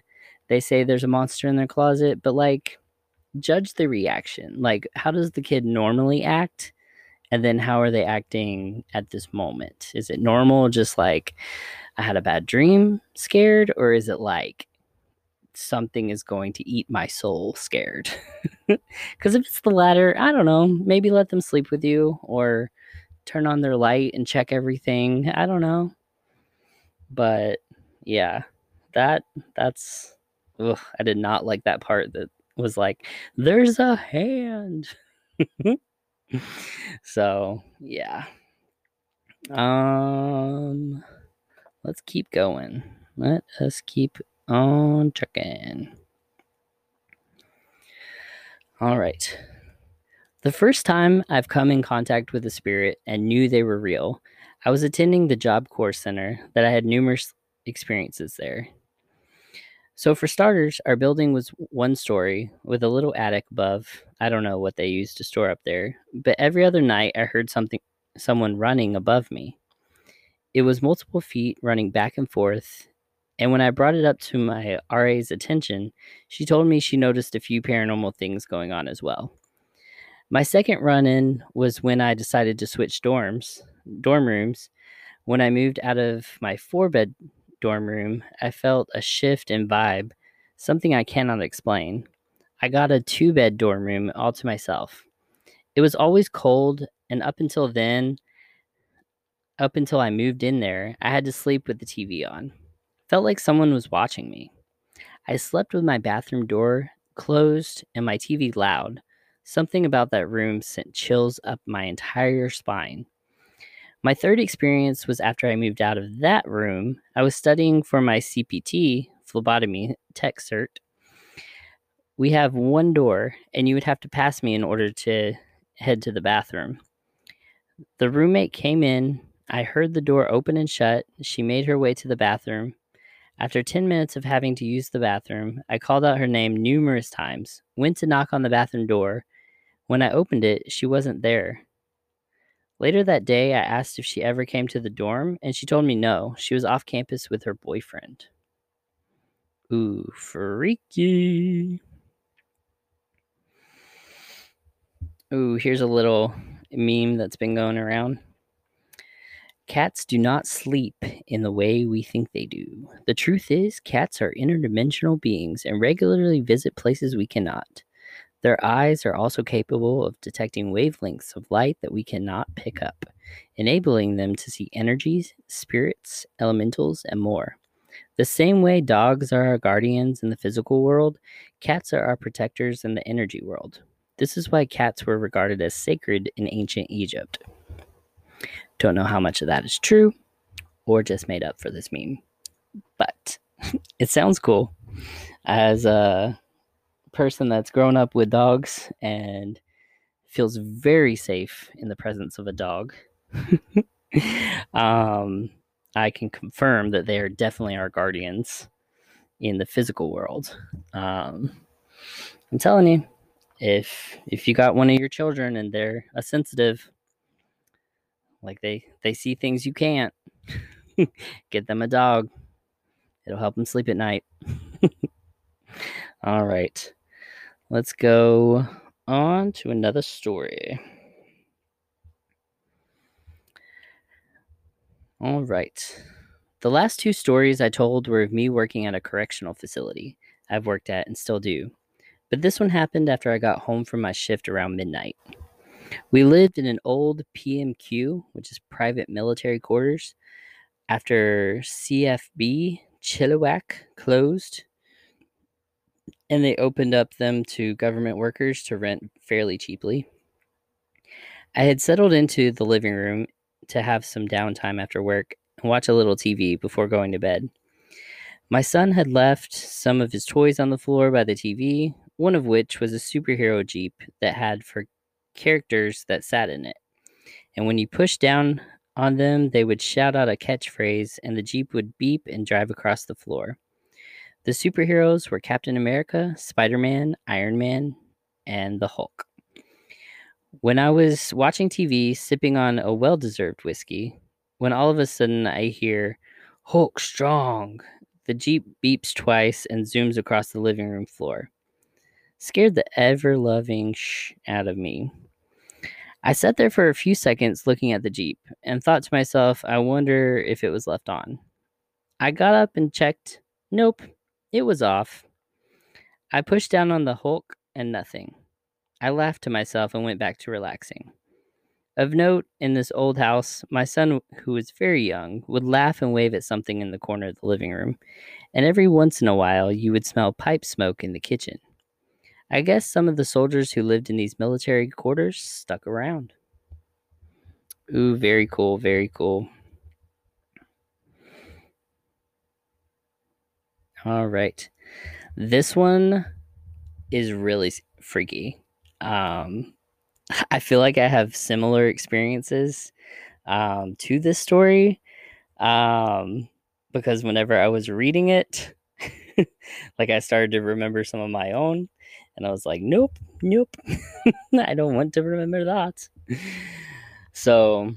they say there's a monster in their closet, but like, judge the reaction. Like, how does the kid normally act? And then how are they acting at this moment? Is it normal, just like I had a bad dream, scared? Or is it like something is going to eat my soul, scared? Because if it's the latter, I don't know. Maybe let them sleep with you or turn on their light and check everything. I don't know. But yeah, that that's ugh, I did not like that part that was like, there's a hand. so yeah. Um let's keep going. Let us keep on checking. All right. The first time I've come in contact with a spirit and knew they were real, I was attending the Job Corps Center that I had numerous experiences there. So, for starters, our building was one story with a little attic above. I don't know what they used to store up there, but every other night I heard something, someone running above me. It was multiple feet running back and forth, and when I brought it up to my RA's attention, she told me she noticed a few paranormal things going on as well. My second run in was when I decided to switch dorms, dorm rooms. When I moved out of my four bed dorm room, I felt a shift in vibe, something I cannot explain. I got a two bed dorm room all to myself. It was always cold, and up until then, up until I moved in there, I had to sleep with the TV on. Felt like someone was watching me. I slept with my bathroom door closed and my TV loud. Something about that room sent chills up my entire spine. My third experience was after I moved out of that room. I was studying for my CPT, phlebotomy tech cert. We have one door, and you would have to pass me in order to head to the bathroom. The roommate came in. I heard the door open and shut. She made her way to the bathroom. After 10 minutes of having to use the bathroom, I called out her name numerous times, went to knock on the bathroom door. When I opened it, she wasn't there. Later that day, I asked if she ever came to the dorm, and she told me no. She was off campus with her boyfriend. Ooh, freaky. Ooh, here's a little meme that's been going around. Cats do not sleep in the way we think they do. The truth is, cats are interdimensional beings and regularly visit places we cannot. Their eyes are also capable of detecting wavelengths of light that we cannot pick up, enabling them to see energies, spirits, elementals, and more. The same way dogs are our guardians in the physical world, cats are our protectors in the energy world. This is why cats were regarded as sacred in ancient Egypt. Don't know how much of that is true or just made up for this meme, but it sounds cool. As a person that's grown up with dogs and feels very safe in the presence of a dog, um, I can confirm that they are definitely our guardians in the physical world. Um, I'm telling you, if if you got one of your children and they're a sensitive like they they see things you can't. Get them a dog. It'll help them sleep at night. All right. Let's go on to another story. All right. The last two stories I told were of me working at a correctional facility I've worked at and still do. But this one happened after I got home from my shift around midnight. We lived in an old PMQ, which is private military quarters. After CFB Chilliwack closed, and they opened up them to government workers to rent fairly cheaply. I had settled into the living room to have some downtime after work and watch a little TV before going to bed. My son had left some of his toys on the floor by the TV, one of which was a superhero Jeep that had for characters that sat in it. And when you pushed down on them, they would shout out a catchphrase, and the Jeep would beep and drive across the floor. The superheroes were Captain America, Spider Man, Iron Man, and the Hulk. When I was watching TV, sipping on a well deserved whiskey, when all of a sudden I hear Hulk strong. The Jeep beeps twice and zooms across the living room floor. Scared the ever loving shh out of me. I sat there for a few seconds looking at the Jeep and thought to myself, I wonder if it was left on. I got up and checked. Nope, it was off. I pushed down on the Hulk and nothing. I laughed to myself and went back to relaxing. Of note, in this old house, my son, who was very young, would laugh and wave at something in the corner of the living room, and every once in a while you would smell pipe smoke in the kitchen. I guess some of the soldiers who lived in these military quarters stuck around. Ooh, very cool, very cool. All right. This one is really freaky. Um, I feel like I have similar experiences um, to this story um, because whenever I was reading it, like I started to remember some of my own, and I was like, nope, nope, I don't want to remember that. So,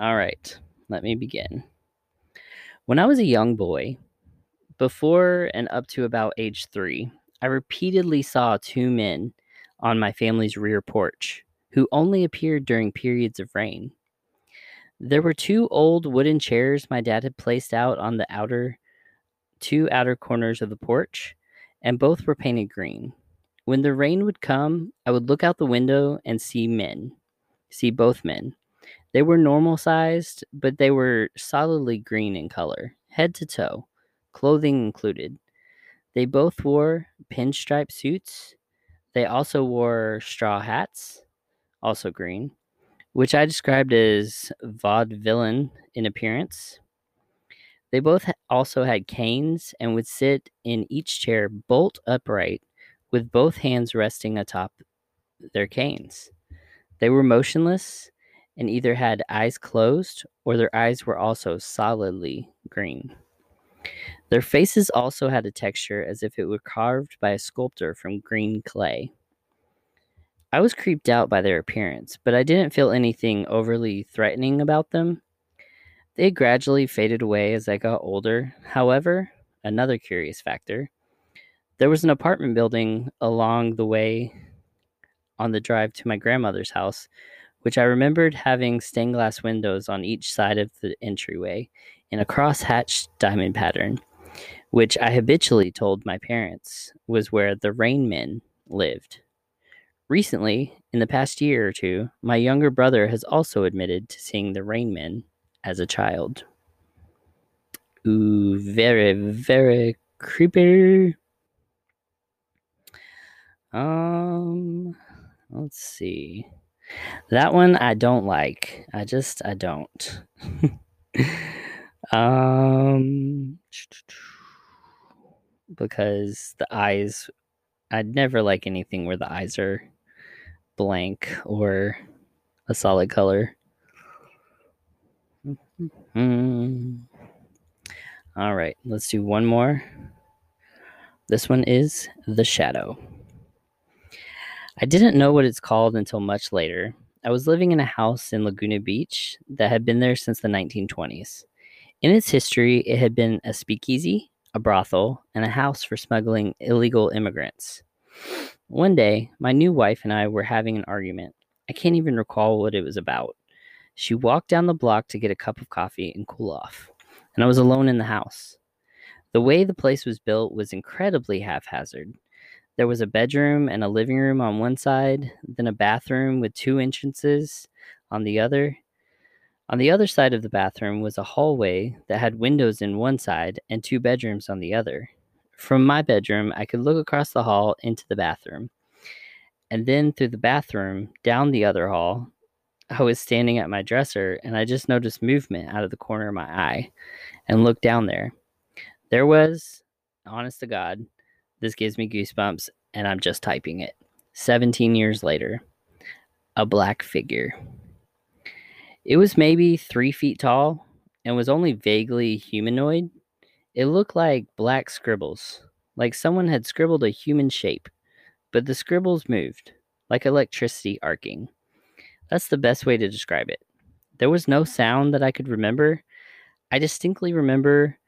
all right, let me begin. When I was a young boy, before and up to about age three, I repeatedly saw two men on my family's rear porch who only appeared during periods of rain. There were two old wooden chairs my dad had placed out on the outer two outer corners of the porch, and both were painted green. When the rain would come, I would look out the window and see men, see both men. They were normal sized, but they were solidly green in color, head to toe, clothing included. They both wore pinstripe suits. They also wore straw hats, also green, which I described as vaudevillian in appearance. They both also had canes and would sit in each chair bolt upright with both hands resting atop their canes. They were motionless and either had eyes closed or their eyes were also solidly green. Their faces also had a texture as if it were carved by a sculptor from green clay. I was creeped out by their appearance, but I didn't feel anything overly threatening about them. They gradually faded away as I got older. However, another curious factor there was an apartment building along the way on the drive to my grandmother's house, which I remembered having stained glass windows on each side of the entryway in a cross-hatched diamond pattern, which I habitually told my parents was where the rain men lived. Recently, in the past year or two, my younger brother has also admitted to seeing the rain men as a child. Ooh, very, very creepy. Um, let's see. That one I don't like. I just I don't. um because the eyes I'd never like anything where the eyes are blank or a solid color. Mm-hmm. All right, let's do one more. This one is The Shadow. I didn't know what it's called until much later. I was living in a house in Laguna Beach that had been there since the 1920s. In its history, it had been a speakeasy, a brothel, and a house for smuggling illegal immigrants. One day, my new wife and I were having an argument. I can't even recall what it was about. She walked down the block to get a cup of coffee and cool off, and I was alone in the house. The way the place was built was incredibly haphazard. There was a bedroom and a living room on one side, then a bathroom with two entrances on the other. On the other side of the bathroom was a hallway that had windows in one side and two bedrooms on the other. From my bedroom, I could look across the hall into the bathroom. And then through the bathroom, down the other hall, I was standing at my dresser and I just noticed movement out of the corner of my eye and looked down there. There was, honest to God, this gives me goosebumps, and I'm just typing it. 17 years later, a black figure. It was maybe three feet tall and was only vaguely humanoid. It looked like black scribbles, like someone had scribbled a human shape, but the scribbles moved, like electricity arcing. That's the best way to describe it. There was no sound that I could remember. I distinctly remember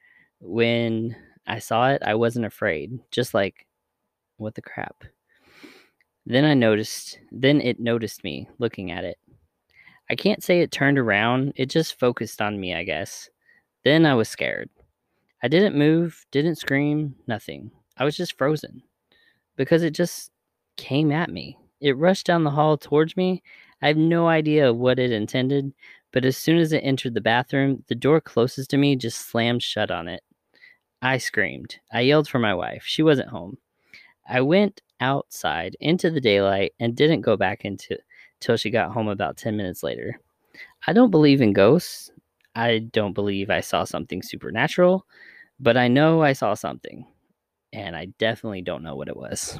when I saw it, I wasn't afraid, just like, what the crap. Then I noticed, then it noticed me looking at it. I can't say it turned around, it just focused on me, I guess. Then I was scared. I didn't move, didn't scream, nothing. I was just frozen because it just came at me. It rushed down the hall towards me. I have no idea what it intended, but as soon as it entered the bathroom, the door closest to me just slammed shut on it. I screamed. I yelled for my wife. She wasn't home. I went outside into the daylight and didn't go back into till she got home about 10 minutes later. I don't believe in ghosts. I don't believe I saw something supernatural, but I know I saw something. And I definitely don't know what it was.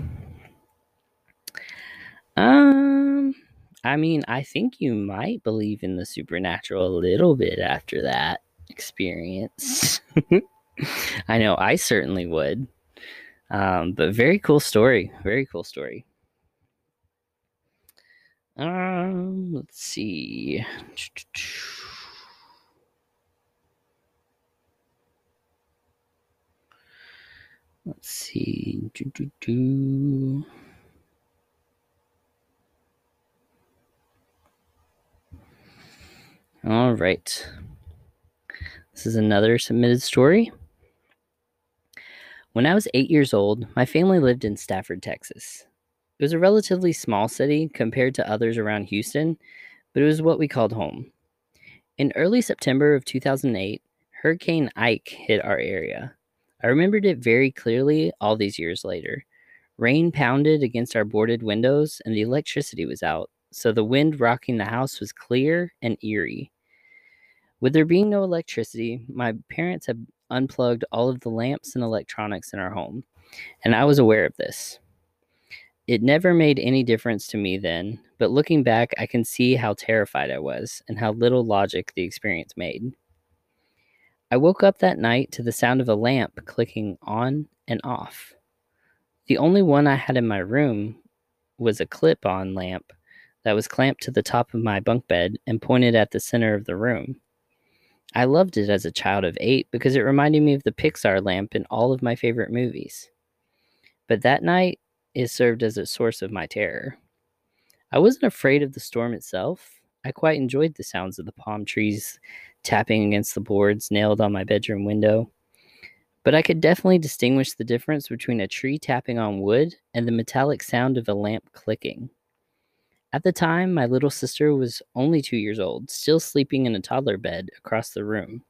Um I mean, I think you might believe in the supernatural a little bit after that experience. I know I certainly would. Um, but very cool story. Very cool story. Um, let's see. Let's see. Do, do, do. All right. This is another submitted story. When I was eight years old, my family lived in Stafford, Texas. It was a relatively small city compared to others around Houston, but it was what we called home. In early September of 2008, Hurricane Ike hit our area. I remembered it very clearly all these years later. Rain pounded against our boarded windows, and the electricity was out, so the wind rocking the house was clear and eerie. With there being no electricity, my parents had unplugged all of the lamps and electronics in our home, and I was aware of this. It never made any difference to me then, but looking back, I can see how terrified I was and how little logic the experience made. I woke up that night to the sound of a lamp clicking on and off. The only one I had in my room was a clip on lamp that was clamped to the top of my bunk bed and pointed at the center of the room. I loved it as a child of eight because it reminded me of the Pixar lamp in all of my favorite movies. But that night, it served as a source of my terror. I wasn't afraid of the storm itself. I quite enjoyed the sounds of the palm trees tapping against the boards nailed on my bedroom window. But I could definitely distinguish the difference between a tree tapping on wood and the metallic sound of a lamp clicking. At the time, my little sister was only two years old, still sleeping in a toddler bed across the room.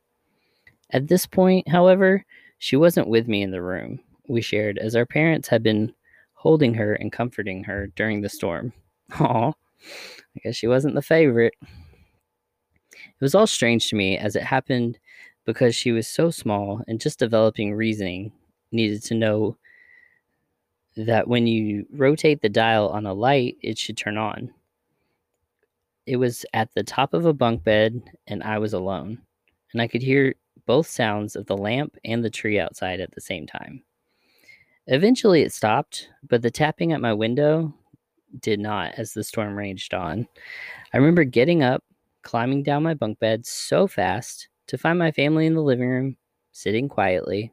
At this point, however, she wasn't with me in the room we shared, as our parents had been holding her and comforting her during the storm. Aw, I guess she wasn't the favorite. It was all strange to me as it happened because she was so small and just developing reasoning needed to know that when you rotate the dial on a light, it should turn on. It was at the top of a bunk bed, and I was alone, and I could hear both sounds of the lamp and the tree outside at the same time. Eventually, it stopped, but the tapping at my window did not as the storm raged on. I remember getting up, climbing down my bunk bed so fast to find my family in the living room, sitting quietly.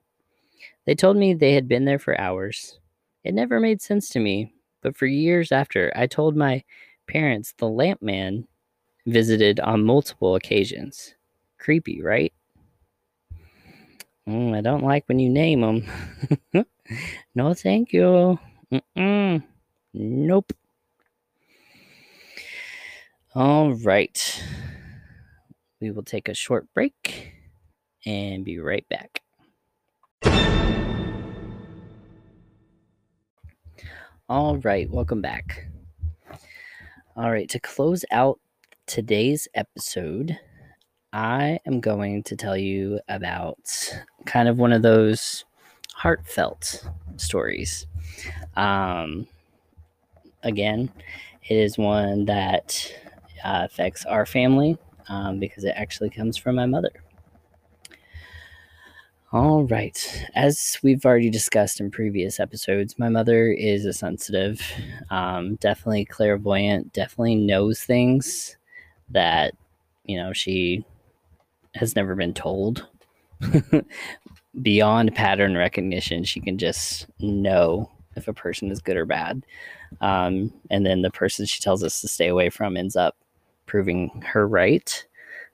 They told me they had been there for hours, it never made sense to me, but for years after, I told my parents the lamp man visited on multiple occasions. Creepy, right? Mm, I don't like when you name them. no, thank you. Mm-mm. Nope. All right. We will take a short break and be right back. All right, welcome back. All right, to close out today's episode, I am going to tell you about kind of one of those heartfelt stories. Um, again, it is one that uh, affects our family um, because it actually comes from my mother. All right. As we've already discussed in previous episodes, my mother is a sensitive, um, definitely clairvoyant, definitely knows things that, you know, she has never been told. Beyond pattern recognition, she can just know if a person is good or bad. Um, and then the person she tells us to stay away from ends up proving her right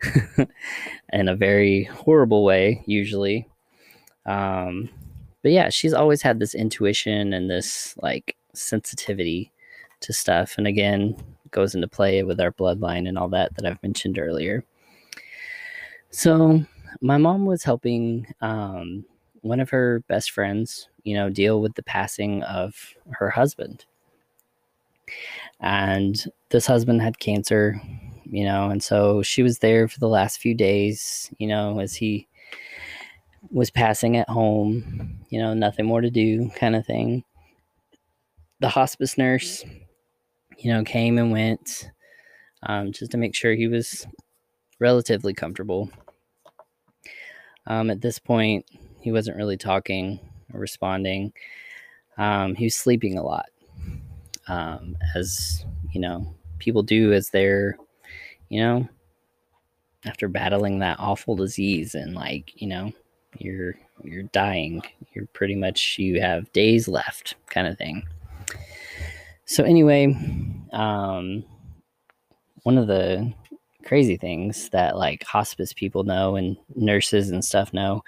in a very horrible way, usually. Um, but yeah, she's always had this intuition and this like sensitivity to stuff. And again, goes into play with our bloodline and all that that I've mentioned earlier. So my mom was helping um, one of her best friends, you know, deal with the passing of her husband. And this husband had cancer, you know, and so she was there for the last few days, you know, as he was passing at home, you know, nothing more to do kind of thing. The hospice nurse, you know, came and went um, just to make sure he was relatively comfortable. Um, at this point, he wasn't really talking or responding. Um, he was sleeping a lot, um, as you know, people do as they're, you know, after battling that awful disease and like, you know, you're you're dying. You're pretty much you have days left, kind of thing. So anyway, um, one of the crazy things that like hospice people know and nurses and stuff know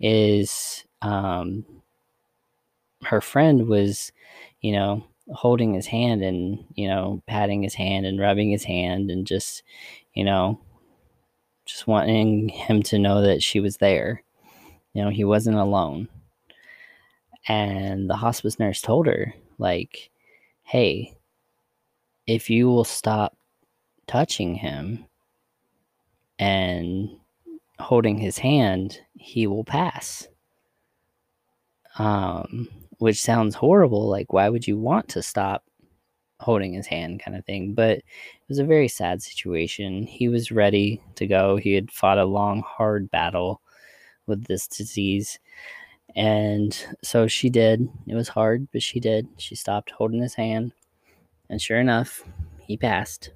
is um, her friend was, you know, holding his hand and you know patting his hand and rubbing his hand and just you know just wanting him to know that she was there you know, he wasn't alone. And the hospice nurse told her, like, hey, if you will stop touching him and holding his hand, he will pass. Um, which sounds horrible. Like, why would you want to stop holding his hand, kind of thing? But it was a very sad situation. He was ready to go. He had fought a long, hard battle with this disease. And so she did. It was hard, but she did. She stopped holding his hand. And sure enough, he passed.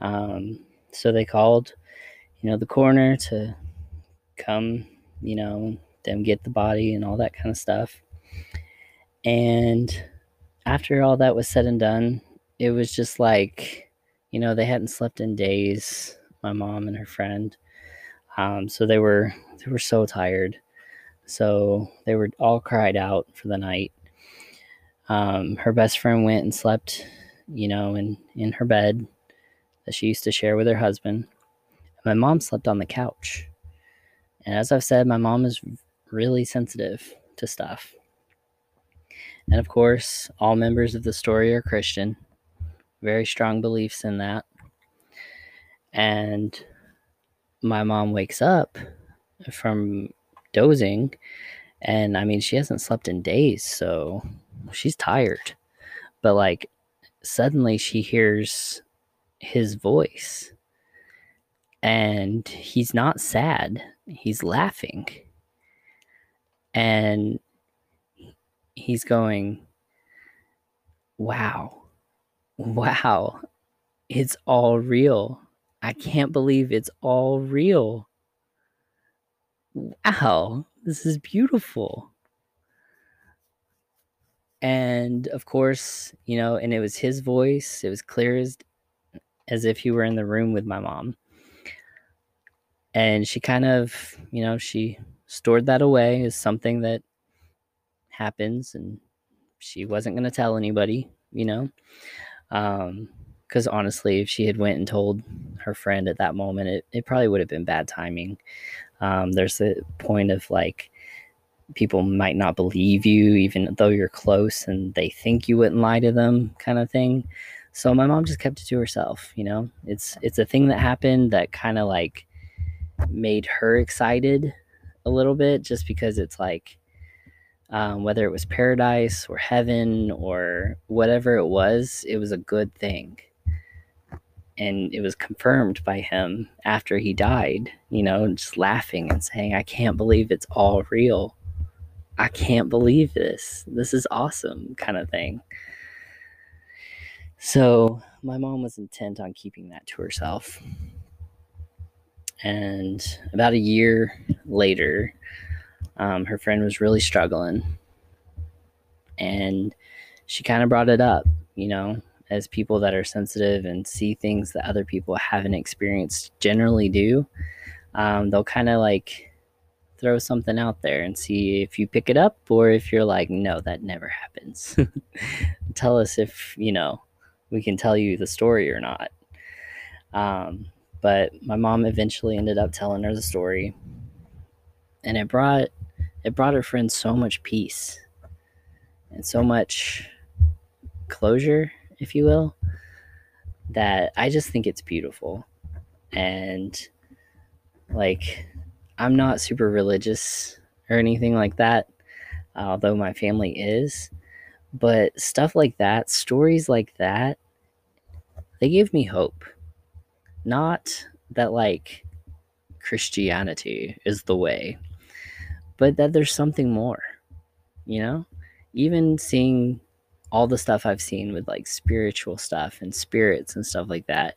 Um, so they called, you know, the coroner to come, you know, them get the body and all that kind of stuff. And after all that was said and done, it was just like, you know, they hadn't slept in days, my mom and her friend. Um, so they were they were so tired. So they were all cried out for the night. Um, her best friend went and slept, you know, in, in her bed that she used to share with her husband. My mom slept on the couch. And as I've said, my mom is really sensitive to stuff. And of course, all members of the story are Christian, very strong beliefs in that. And my mom wakes up from dozing and I mean she hasn't slept in days, so she's tired. But like suddenly she hears his voice and he's not sad, he's laughing. And he's going, Wow, wow, it's all real. I can't believe it's all real wow, this is beautiful. And of course, you know, and it was his voice. It was clear as as if he were in the room with my mom. And she kind of, you know, she stored that away as something that happens and she wasn't going to tell anybody, you know. Um because honestly, if she had went and told her friend at that moment, it, it probably would have been bad timing. Um, there's the point of like people might not believe you, even though you're close and they think you wouldn't lie to them, kind of thing. So my mom just kept it to herself. You know, it's it's a thing that happened that kind of like made her excited a little bit, just because it's like um, whether it was paradise or heaven or whatever it was, it was a good thing. And it was confirmed by him after he died, you know, just laughing and saying, I can't believe it's all real. I can't believe this. This is awesome, kind of thing. So, my mom was intent on keeping that to herself. And about a year later, um, her friend was really struggling. And she kind of brought it up, you know, as people that are sensitive and see things that other people haven't experienced generally do, um, they'll kind of like throw something out there and see if you pick it up or if you're like, no, that never happens. tell us if, you know, we can tell you the story or not. Um, but my mom eventually ended up telling her the story and it brought it brought her friend so much peace and so much closure if you will, that I just think it's beautiful. And like, I'm not super religious or anything like that, although my family is. But stuff like that, stories like that, they give me hope. Not that, like, Christianity is the way, but that there's something more, you know? Even seeing all the stuff I've seen with like spiritual stuff and spirits and stuff like that,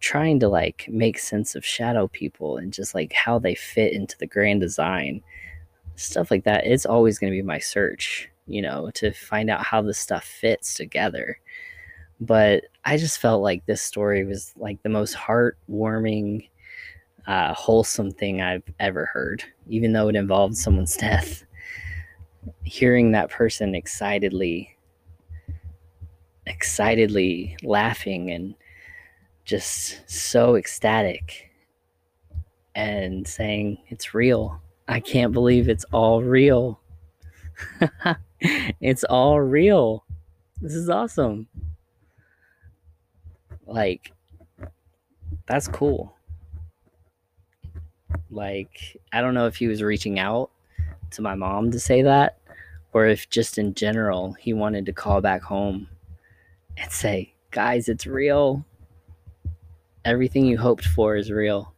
trying to like make sense of shadow people and just like how they fit into the grand design, stuff like that, it's always going to be my search, you know, to find out how this stuff fits together. But I just felt like this story was like the most heartwarming, uh, wholesome thing I've ever heard, even though it involved someone's death. Hearing that person excitedly excitedly laughing and just so ecstatic and saying, It's real. I can't believe it's all real. it's all real. This is awesome. Like, that's cool. Like, I don't know if he was reaching out to my mom to say that, or if just in general he wanted to call back home and say, guys, it's real. Everything you hoped for is real.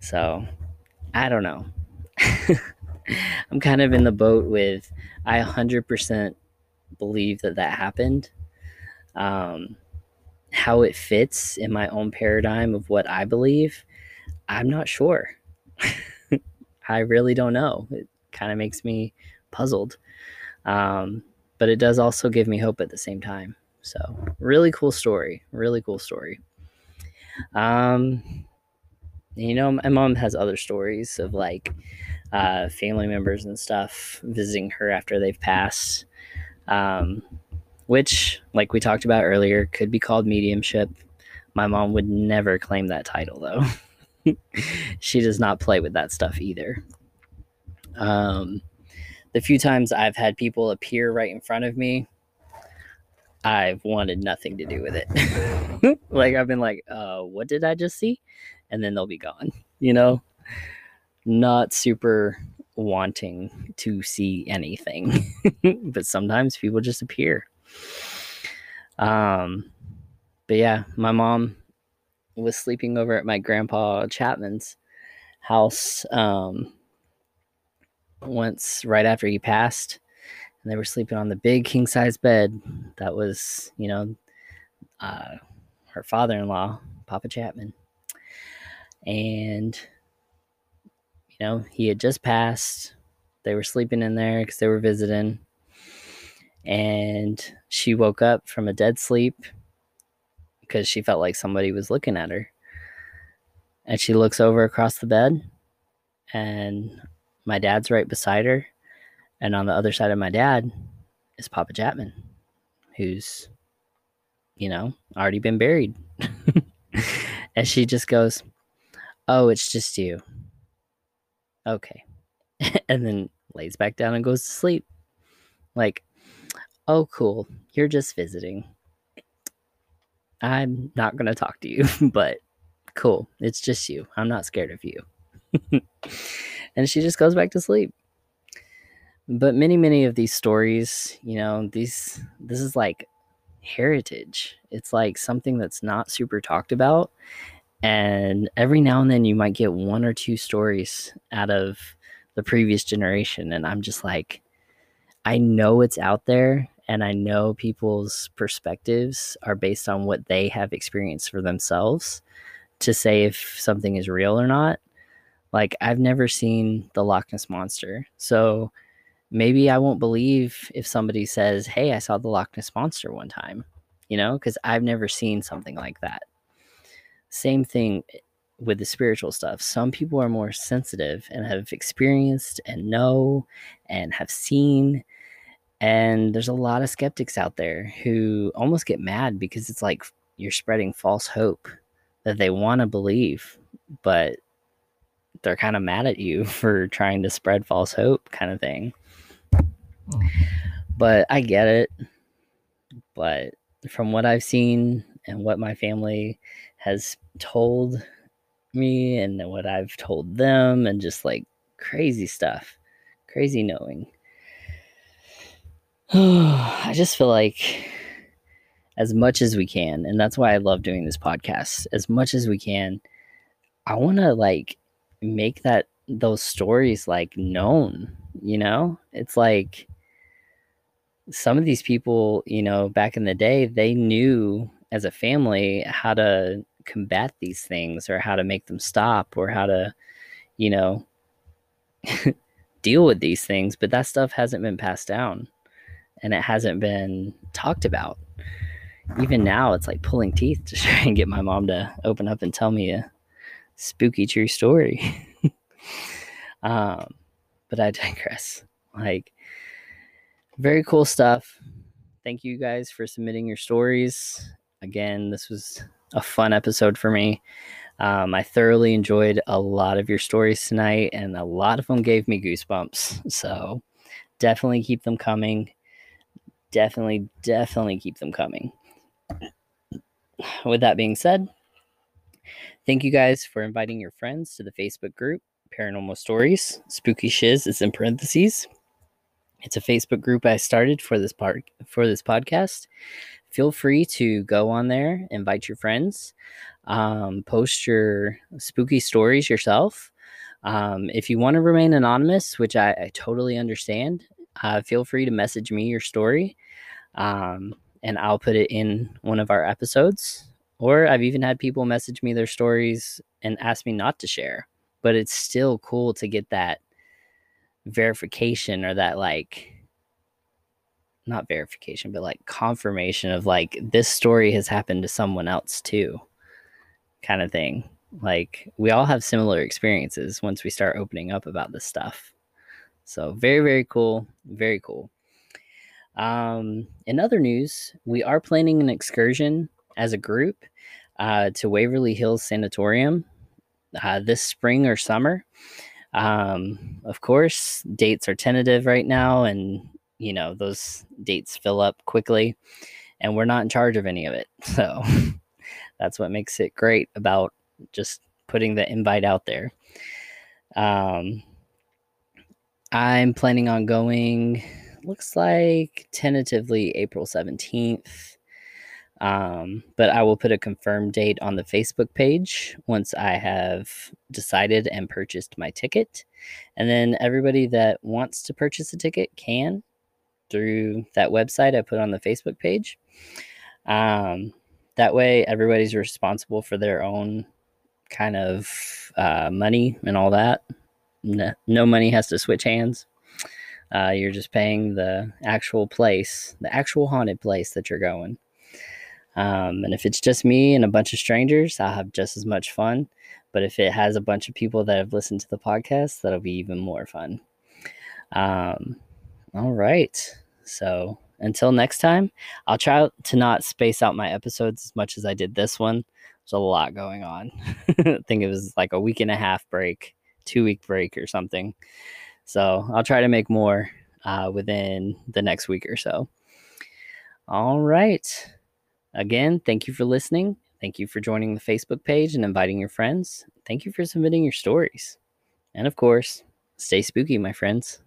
So, I don't know. I'm kind of in the boat with I 100% believe that that happened. Um, how it fits in my own paradigm of what I believe, I'm not sure. I really don't know. It kind of makes me puzzled. Um, but it does also give me hope at the same time. So, really cool story. Really cool story. Um, you know, my mom has other stories of like uh, family members and stuff visiting her after they've passed, um, which, like we talked about earlier, could be called mediumship. My mom would never claim that title, though. she does not play with that stuff either. Um, the few times I've had people appear right in front of me, I've wanted nothing to do with it. like I've been like, uh, what did I just see? And then they'll be gone, you know? Not super wanting to see anything. but sometimes people just appear. Um but yeah, my mom was sleeping over at my grandpa Chapman's house um once right after he passed and they were sleeping on the big king size bed that was you know uh, her father-in-law papa chapman. And you know he had just passed. They were sleeping in there because they were visiting. And she woke up from a dead sleep because she felt like somebody was looking at her. And she looks over across the bed and my dad's right beside her, and on the other side of my dad is Papa Chapman, who's, you know, already been buried. and she just goes, Oh, it's just you. Okay. and then lays back down and goes to sleep. Like, oh, cool. You're just visiting. I'm not going to talk to you, but cool. It's just you. I'm not scared of you. And she just goes back to sleep. But many, many of these stories, you know, these this is like heritage. It's like something that's not super talked about. And every now and then you might get one or two stories out of the previous generation. And I'm just like, I know it's out there and I know people's perspectives are based on what they have experienced for themselves to say if something is real or not. Like, I've never seen the Loch Ness Monster. So maybe I won't believe if somebody says, Hey, I saw the Loch Ness Monster one time, you know, because I've never seen something like that. Same thing with the spiritual stuff. Some people are more sensitive and have experienced and know and have seen. And there's a lot of skeptics out there who almost get mad because it's like you're spreading false hope that they want to believe, but they're kind of mad at you for trying to spread false hope, kind of thing. But I get it. But from what I've seen and what my family has told me and what I've told them and just like crazy stuff. Crazy knowing. I just feel like as much as we can, and that's why I love doing this podcast, as much as we can, I want to like make that those stories like known, you know? It's like some of these people, you know, back in the day, they knew as a family how to combat these things or how to make them stop or how to, you know, deal with these things. But that stuff hasn't been passed down and it hasn't been talked about. Even now, it's like pulling teeth to try and get my mom to open up and tell me spooky true story. um, but I digress. Like, very cool stuff. Thank you guys for submitting your stories. Again, this was a fun episode for me. Um, I thoroughly enjoyed a lot of your stories tonight, and a lot of them gave me goosebumps. So definitely keep them coming. Definitely, definitely keep them coming. With that being said, thank you guys for inviting your friends to the Facebook group Paranormal Stories. Spooky Shiz is in parentheses. It's a Facebook group I started for this part for this podcast feel free to go on there, invite your friends, um, post your spooky stories yourself. Um, if you want to remain anonymous, which I, I totally understand, uh, feel free to message me your story um, and I'll put it in one of our episodes. Or I've even had people message me their stories and ask me not to share, but it's still cool to get that verification or that like not verification, but like confirmation of like this story has happened to someone else too, kind of thing. Like we all have similar experiences once we start opening up about this stuff. So very, very cool. Very cool. Um, in other news, we are planning an excursion as a group uh, to Waverly Hills Sanatorium uh, this spring or summer. Um, of course, dates are tentative right now, and you know those dates fill up quickly and we're not in charge of any of it. So that's what makes it great about just putting the invite out there. Um i'm planning on going looks like tentatively april 17th um, but I will put a confirmed date on the Facebook page once I have decided and purchased my ticket. And then everybody that wants to purchase a ticket can through that website I put on the Facebook page. Um, that way, everybody's responsible for their own kind of uh, money and all that. No, no, money has to switch hands. Uh, you're just paying the actual place, the actual haunted place that you're going. Um, and if it's just me and a bunch of strangers, I'll have just as much fun. But if it has a bunch of people that have listened to the podcast, that'll be even more fun. Um, all right. So until next time, I'll try to not space out my episodes as much as I did this one. There's a lot going on. I think it was like a week and a half break, two week break or something. So I'll try to make more uh, within the next week or so. All right. Again, thank you for listening. Thank you for joining the Facebook page and inviting your friends. Thank you for submitting your stories. And of course, stay spooky, my friends.